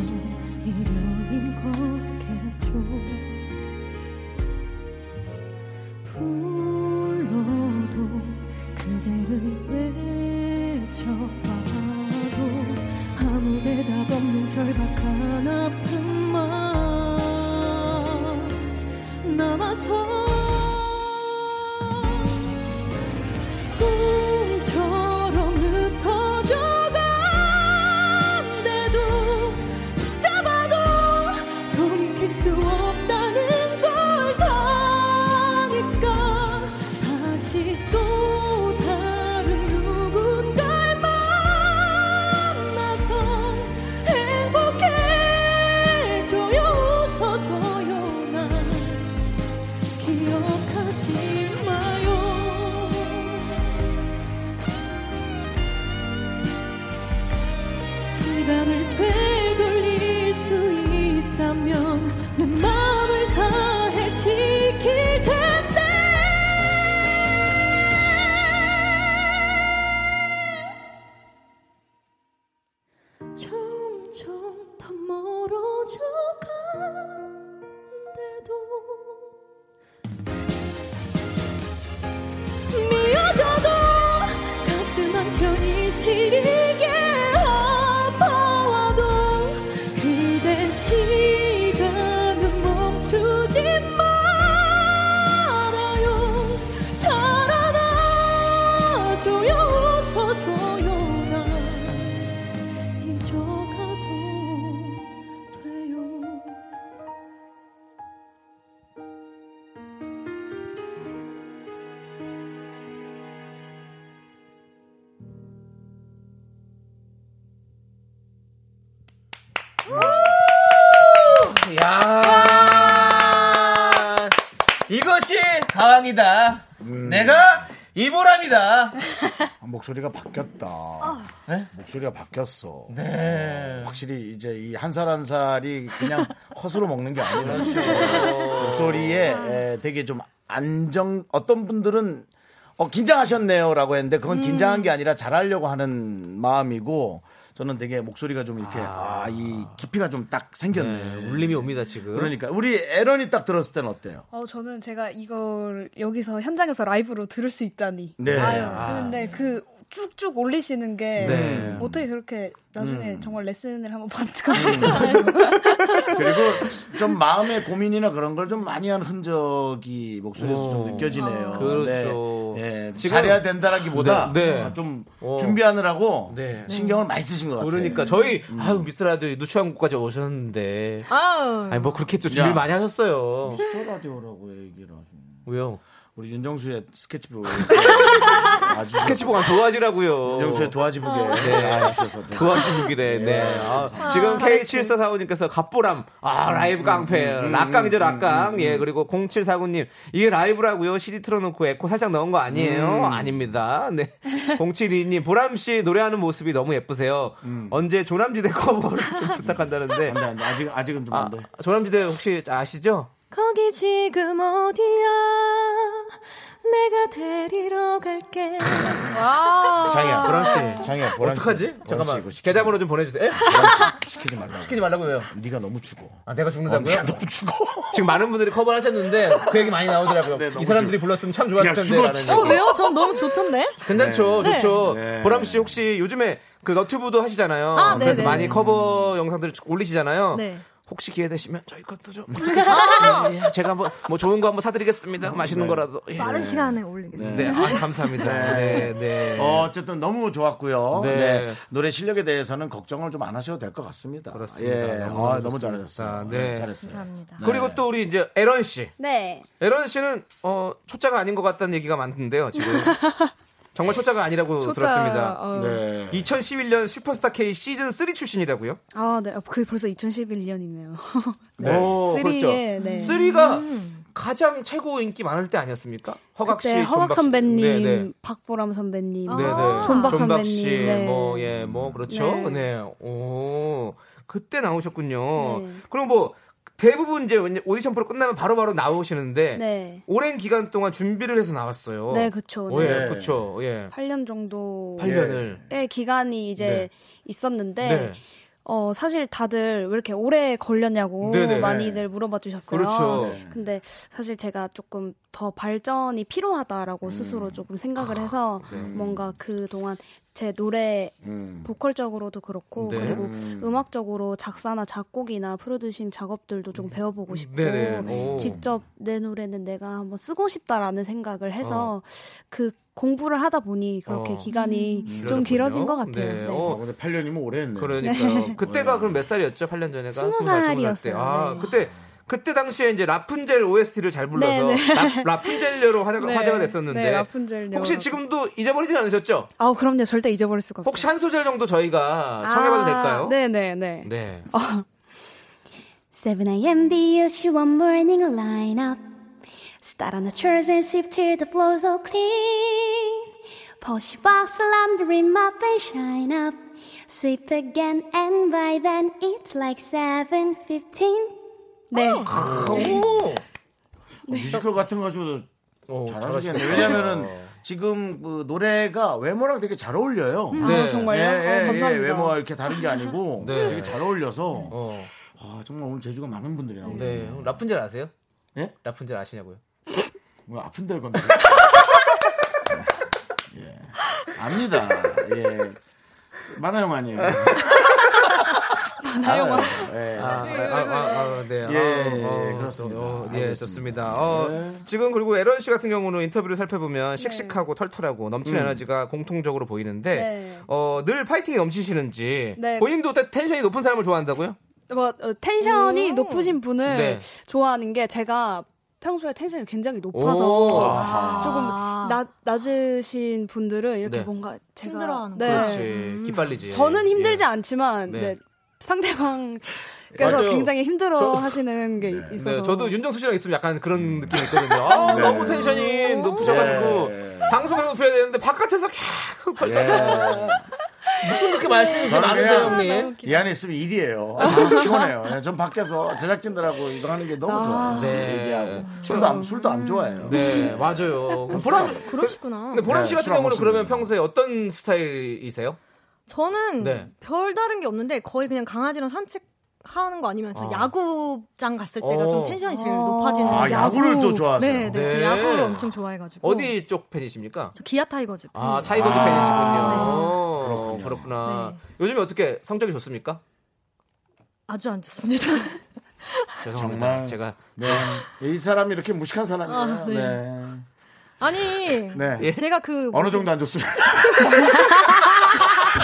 왕이다. 내가 이보람이다. 목소리가 바뀌었다. 네? 목소리가 바뀌었어. 네. 확실히 이제 이 한 살 한 살이 그냥 [LAUGHS] 헛으로 먹는 게 아니라 그렇죠. 목소리에 에, 되게 좀 안정 어떤 분들은 어, 긴장하셨네요라고 했는데 그건 긴장한 게 아니라 잘하려고 하는 마음이고 저는 되게 목소리가 좀 이렇게 아, 이 깊이가 좀 딱 생겼네. 네, 울림이 옵니다 지금. 그러니까 우리 에런이 딱 들었을 때는 어때요? 어, 저는 제가 이걸 여기서 현장에서 라이브로 들을 수 있다니. 네. 아유, 아. 근데 그 쭉쭉 올리시는 게 네. 어떻게 그렇게 나중에 음. 정말 레슨을 한번 받고 싶어요. [LAUGHS] 그리고 좀 마음의 고민이나 그런 걸 좀 많이 한 흔적이 목소리에서 좀 오. 느껴지네요. 그렇죠. 네. 예, 지금- 잘해야 된다라기보다 네, 네. 어, 좀 어. 준비하느라고 네. 신경을 많이 쓰신 것 같아요. 그러니까 저희 아유 미스라디오 누추한 곳까지 오셨는데 아우. 아니 뭐 그렇게 또 준비 를 야. 많이 하셨어요. 미스터 라디오라고 얘기를 하시네. 왜요? 우리 윤정수의 스케치북 [LAUGHS] 아주 스케치북 안 도화지라고요. 윤정수의 도화지북에 네. 나와주셔서 도와주기래. 네. 아, 지금 K7445님께서 갑보람, 아, 라이브 깡패, 음, 락깡이죠, 락깡. 예, 그리고 0749님, 이게 라이브라고요. CD 틀어놓고 에코 살짝 넣은 거 아니에요? 음. 아닙니다. 네. 072님, 보람 씨 노래하는 모습이 너무 예쁘세요. 음. 언제 조남지대 커버를 좀 부탁한다는데. 안 돼, 안 돼. 아직, 아직은 좀 아, 안 돼. 조남지대 혹시 아시죠? 거기 지금 어디야? 내가 데리러 갈게. 와. 장이야, 보람 씨. 장이야, 보람 씨. 어떡하지? 씨 잠깐만. 시키지 계좌번호 좀 보내주세요. 씨 시키지 말라고. 시키지 말라고요. 네가 너무 죽어. 아, 내가 어, 죽는다고요? 네가 너무 죽어. 지금 많은 분들이 커버를 하셨는데 그 얘기 많이 나오더라고요. [LAUGHS] 네, 이 사람들이 죽- 불렀으면 참 좋았을 텐데. 죽어, 죽어. 어. 왜요? 전 너무 좋던데? 괜찮죠, 네. 좋죠. 네. 보람 씨 혹시 요즘에 그 너튜브도 하시잖아요. 아, 그래서 네네. 많이 커버 영상들을 올리시잖아요. 네. 혹시 기회 되시면 저희 것도 좀. 예, 제가 한번 뭐 좋은 거 한번 사드리겠습니다. 맛있는 거라도. 예. 빠른 시간에 올리겠습니다. 네, 아, 감사합니다. 네, 네. 어, 어쨌든 너무 좋았고요. 네. 네. 노래 실력에 대해서는 걱정을 좀 안 하셔도 될 것 같습니다. 그렇습니다. 예. 너무 아, 너무. 잘하셨어요. 네. 네. 잘했어요. 감사합니다. 그리고 또 우리 이제 에런 씨. 네. 에런 씨는 어, 초짜가 아닌 것 같다는 얘기가 많던데요, 지금. [LAUGHS] 정말 초짜가 아니라고 초짜, 들었습니다. 어. 네. 2011년 슈퍼스타 K 시즌 3 출신이라고요? 아, 네. 어, 그게 벌써 2011년이네요. [LAUGHS] 네. 오, 쓰리에, 그렇죠. 네. 3가 가장 최고 인기 많을 때 아니었습니까? 허각 씨, 허각. 선배님, 네, 네. 박보람 선배님, 네, 네. 존박 존박 선배님, 씨, 네. 뭐, 예, 뭐, 그렇죠. 네. 네. 오, 그때 나오셨군요. 네. 그럼 뭐, 대부분 이제 오디션 프로 끝나면 바로 바로 나오시는데, 네. 오랜 기간 동안 준비를 해서 나왔어요. 네. 어, 네. 예, 그쵸. 예. 8년 정도. 8년을. 의 기간이 이제 네. 있었는데 네. 어 사실 다들 왜 이렇게 오래 걸렸냐고 네네. 많이들 물어봐 주셨어요. 그렇죠. 네. 근데 사실 제가 조금 더 발전이 필요하다라고 스스로 조금 생각을 해서 뭔가 그 동안 제 노래 음. 보컬적으로도 그렇고 네. 그리고 음. 음악적으로 작사나 작곡이나 프로듀싱 작업들도 좀 배워보고 싶고 네네. 오. 직접 내 노래는 내가 한번 쓰고 싶다라는 생각을 해서 그 공부를 하다 보니 그렇게 어. 기간이 음. 좀 길어진 것 네. 같아요. 네. 어, 어, 근데 8년이면 오래 했네. 그러니까요. 그때가 그럼 몇 살이었죠? 8년 전에가 스무 스무 살, 스무 살 때. 살이었어요. 아, 네. 그때 그때 당시에 이제 라푼젤 OST를 잘 불러서 네, 네. 라, 푼젤녀로 화제가, 네. 화제가 됐었는데 네, 라푼젤 혹시 지금도 잊어버리진 않으셨죠? 아 그럼요 절대 잊어버릴 수가 없어요. 혹시 한 소절 정도 저희가 청해봐도 될까요? 네네네. 네. 7 a.m. the usual morning lineup. Start on the chairs and sweep till the floor so clean. Polish box, laundry, mop and shine up. Sweep again and by then it's like 7.15. 네. 오! 뮤지컬 같은 거 하셔도 오, 잘하시겠네. 잘하시네요. 왜냐면은 지금 그 노래가 외모랑 되게 잘 어울려요. 네. 아, 정말요? 예, 어, 예, 예, 감사합니다. 외모가 이렇게 다른 게 아니고 [LAUGHS] 네. 되게 잘 어울려서 어. 아, 정말 오늘 제주가 많은 분들이 나오네. 네. 라푼젤 아세요? 예? 라푼젤 아시냐고요? 뭐 아픈 데를 건데. [LAUGHS] 예. 압니다. 예. 만화 영화 아니에요. [LAUGHS] 영화. 예. 아, 아, 아, 아, 네. 예, 아, 그렇습니다. 어, 예. 좋습니다. 어, 네. 지금 그리고 에런 씨 같은 경우는 인터뷰를 살펴보면 씩씩하고 털털하고 넘치는 음. 에너지가 공통적으로 보이는데 네. 어, 늘 파이팅이 넘치시는지 네. 본인도 테- 텐션이 높은 사람을 좋아한다고요? 뭐 어, 텐션이 높으신 분을 네. 좋아하는 게 제가 평소에 텐션이 굉장히 오. 높아서. 조금 낮, 낮으신 분들은 이렇게 네. 뭔가 제가 힘들어하는 네. 그렇지. 기빨리지. 저는 힘들지 예. 않지만 네. 네. 상대방께서 맞아요. 굉장히 힘들어 저- 하시는 게 있어서 네, 저도 윤정수 씨랑 있으면 약간 그런 느낌이 있거든요. 아, 네. 너무 텐션이 높으셔가지고 예. 방송에 높여야 되는데 바깥에서 계속 털 예. 무슨 그렇게 말씀이 저는 많으세요, 형님? 이 안에 있으면 일이에요. 너무 피곤해요. 예, 전 밖에서 제작진들하고 이거 하는 게 너무 아. 좋아요. 네. 얘기하고 술도 안, 술도 안 좋아해요. 네, 맞아요. 그럼 보람, 그러시구나. 근데 보람 씨 네, 같은 경우는. 그러면 평소에 어떤 스타일이세요? 저는 네. 별 다른 게 없는데 거의 그냥 강아지랑 산책 하는 거 아니면 저 아. 야구장 갔을 때가 어. 좀 텐션이 제일 아. 높아지는 아, 야구 를 또 좋아하세요? 네, 네, 저 네. 야구를 엄청 좋아해가지고 어디 쪽 팬이십니까? 저 기아 타이거즈 아, 팬입니다. 타이거즈 아, 팬이시군요. 네. 그렇군요. 그렇구나. 네. 요즘에 어떻게 성적이 좋습니까? 아주 안 좋습니다. [LAUGHS] 죄송합니다. 정말. 제가 네. 이 사람이 이렇게 무식한 사람이에요. 아, 네. 네. 아니 네. 예? 제가 그 어느? 정도 안 좋습니다. [LAUGHS]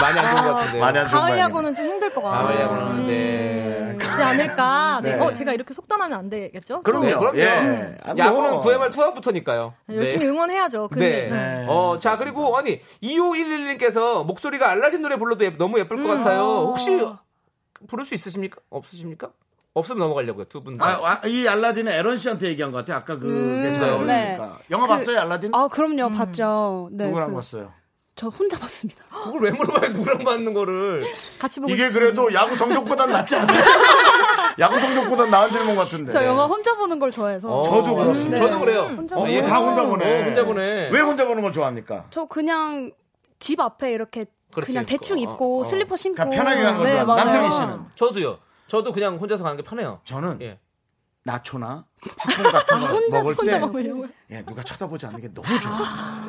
많이 안 좋은 것 같은데요. 많이 안 좋은 거 가을? 야구는 좀 힘들 것 같아요. 가을 야구는 네. 그렇지 않을까. 네. 네. 어, 제가 이렇게 속단하면 안 되겠죠? 그럼요. 네, 그럼요. 예. 야구는 VMR 투아부터니까요. 네, 열심히 응원해야죠. 네. 근데 네. 어, 자, 그리고, 아니, 2511님께서 목소리가 알라딘 노래 불러도 예- 너무 예쁠 것 같아요. 혹시 부를 수 있으십니까? 없으십니까? 없으면 넘어가려고요, 두 분 다. 아, 아, 이 알라딘은 에런 씨한테 얘기한 것 같아요. 아까 그게 잘 네. 어울리니까. 영화 그- 봤어요, 알라딘? 아 그럼요 봤죠. 네, 누구랑 그- 봤어요? 저 혼자 봤습니다. 그걸 왜 물어봐요, 누구랑 받는 거를. 같이 보고 이게. 그래도 야구 성적보단 낫지 않나요? [LAUGHS] 야구 성적보단 나은 질문 같은데. 저 영화 혼자 보는 걸 좋아해서. 저도 그렇습니다. 네. 저도 그래요. 혼자 어, 보는 뭐 거. 다 혼자 보네. 어, 혼자 보네. 왜 혼자 보는 걸 좋아합니까? 저 그냥 집 앞에 이렇게 그렇지. 그냥 대충 어, 입고 어. 슬리퍼 신고. 그냥 편하게 가는 걸 네. 남창희 씨는? 저도요. 저도 그냥 혼자서 가는 게 편해요. 저는 예. 나초나 팝콘 같은 거 혼자 먹을 혼자 때. 예, 누가 쳐다보지 않는 게 너무 좋아요.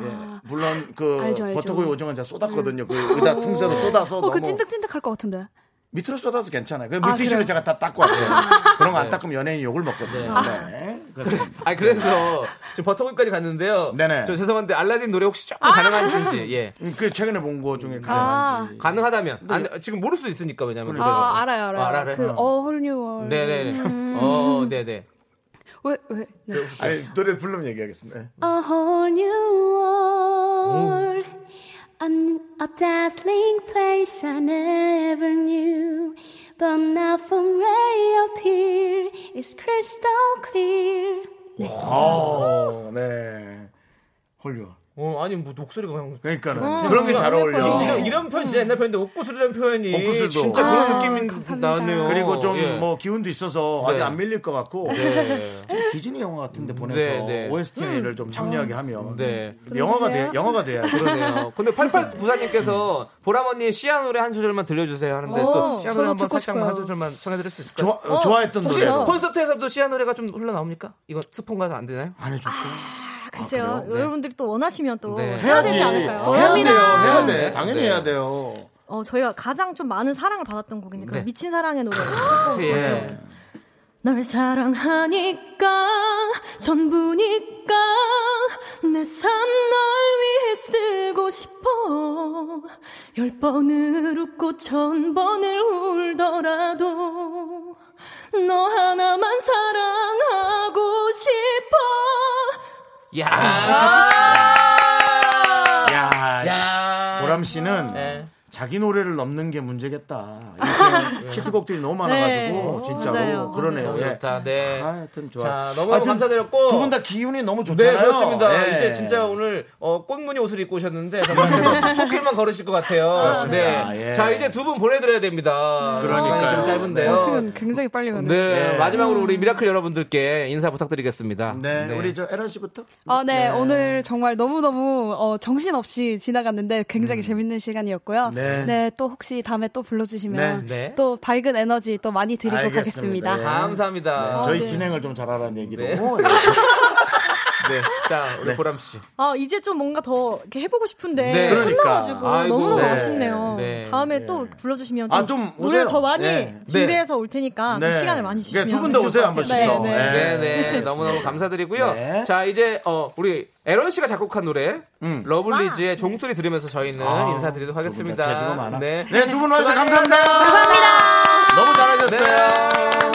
예. 물론 그 알죠, 알죠. 버터구이 오징어 제가 쏟았거든요. 그 의자 퉁새로 쏟아서 어, 너무 그 찐득찐득할 것 같은데. 밑으로 쏟아서 괜찮아요. 그 아, 물티슈로 그래요? 제가 다 닦고 왔어요. 그런 거 안 닦으면 연예인 욕을 먹거든요. 네. 그래서 아니, 그래서 지금 버터구이까지 갔는데요. 네네. 저 죄송한데 알라딘 노래 혹시 조금 가능하신지, 예. 그 최근에 본 거 중에 아. 가능한지. 가능하다면. 안, 지금 모를 수 있으니까, 왜냐면. 노래가. 아, 알아요, 알아요. 아, 알아요? 그 어. A Whole New World. 네네네. 어, 네네. 왜, 왜? 네. 아니 노래 부르면 얘기하겠습니다. 네. A whole new world, a, a dazzling place I never knew. But now from way up here, it's crystal clear. 어, 네. 홀려. 어, 아니, 뭐, 목소리가 그냥. 그러니까는 그런 게 잘 어울려. 이런, 이런 표현 진짜 옛날 표현인데, 옥구슬이라는 표현이. 옥구슬도. 진짜 아, 그런 느낌이 감사합니다. 나네요. 그리고 좀 예. 뭐 기운도 있어서 어디 네. 안 밀릴 것 같고 네. 좀 디즈니 영화 같은데 보내서 네, 네. OST를 좀 참여하게 하면 네. 영화가 돼. 영화가 돼야 그러네요. 근데 88 부사님께서 보람 언니 시아 노래 한 소절만 들려주세요 하는데 오, 또 시아 노래 한번 살짝만 한. 소절만 청해드릴 수 있을까요? 좋아, 좋아했던 혹시 노래로 콘서트에서도 시아 노래가 좀 흘러나옵니까? 이거 스폰 가서 안 되나요? 안 해줄게. 글쎄요. 그래요? 네. 여러분들이 또 원하시면 또 네. 해야. 되지 않을까요? 해야 돼요. 해야 네. 돼. 당연히 네. 해야 돼요. 어, 저희가 가장 좀 많은 사랑을 받았던 곡이니까 네. 미친 사랑의 노래. 예. 네. 널 사랑하니까 전부니까 내 삶 널 위해 쓰고 싶어 열 번을 웃고 천 번을 울더라도 너 하나만 사랑하고 싶어 야. 야, 야. 보람 씨는 네. 자기 노래를 넘는 게 문제겠다. 이렇게 [LAUGHS] 히트곡들이 너무 많아가지고 네, 진짜로 맞아요. 그러네요. 너무 예. 좋다. 네. 하여튼 좋아. 자, 너무너무 감사드렸고. 두 분 다 기운이 너무 네, 좋잖아요. 그렇습니다. 예. 이제 진짜 오늘 어, 꽃무늬 옷을 입고 오셨는데 정말 꽃길만 걸으실 것 같아요. 그렇습니다. 네. 예. 자, 이제 두 분 보내드려야 됩니다. 그러니까요. 시간이 좀 짧은데요. 어, 시간 굉장히 빨리 가네. 네, 네. 마지막으로 우리 미라클 여러분들께 인사 부탁드리겠습니다. 네, 우리 저 에런 씨부터. 아, 네. 오늘 정말 너무 너무 어, 정신 없이 지나갔는데 굉장히 재밌는 시간이었고요. 네. 네. 또 혹시 다음에 또 불러주시면 네. 네. 또 밝은 에너지 또 많이 드리고 알겠습니다. 가겠습니다. 예. 감사합니다. 저희 네. 진행을 좀 잘하라는 얘기로. [LAUGHS] 네. 예. 네. 자, 우리 보람 씨. 아 이제 좀 뭔가 더 이렇게 해보고 싶은데 네. 그러니까. 끝나가지고 아이고. 너무너무 네. 아쉽네요. 네. 다음에 또 불러주시면 좀, 아, 좀 오세요. 노래를 더 많이 네. 준비해서 올 테니까 좀 네. 시간을 많이 주시면 두분더 좋을 오세요, 것한 번씩 같아요. 더. 네, 네. 네, 네. 너무너무 감사드리고요. 네. 자, 이제, 어, 우리 에런 씨가 작곡한 노래, 음. 러블리즈의 종소리 들으면서 저희는 아, 인사드리도록 하겠습니다. 네. 네, 두 분 와주셔서 감사합니다. 감사합니다. 너무 잘하셨어요.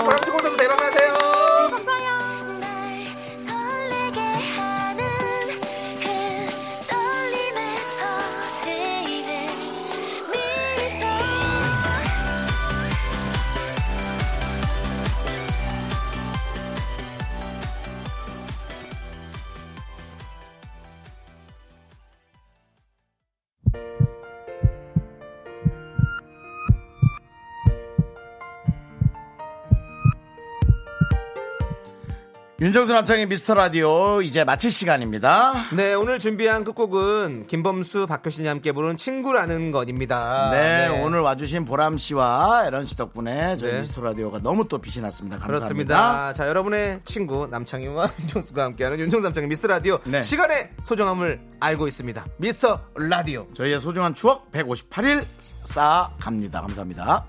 윤정수 남창의 미스터 라디오 이제 마칠 시간입니다. 네, 오늘 준비한 끝곡은 김범수, 박효신이 함께 부른 친구라는 것입니다. 네, 오늘 와주신 보람 씨와 에런 씨 덕분에 저희 네. 미스터 라디오가 너무 또 빛이 났습니다. 감사합니다. 그렇습니다. 자, 여러분의 친구 남창희와 [LAUGHS] 윤정수가 함께하는 윤정수 남창희 미스터 라디오 네. 시간의 소중함을 알고 있습니다. 미스터 라디오. 저희의 소중한 추억 158일 쌓아 갑니다. 감사합니다.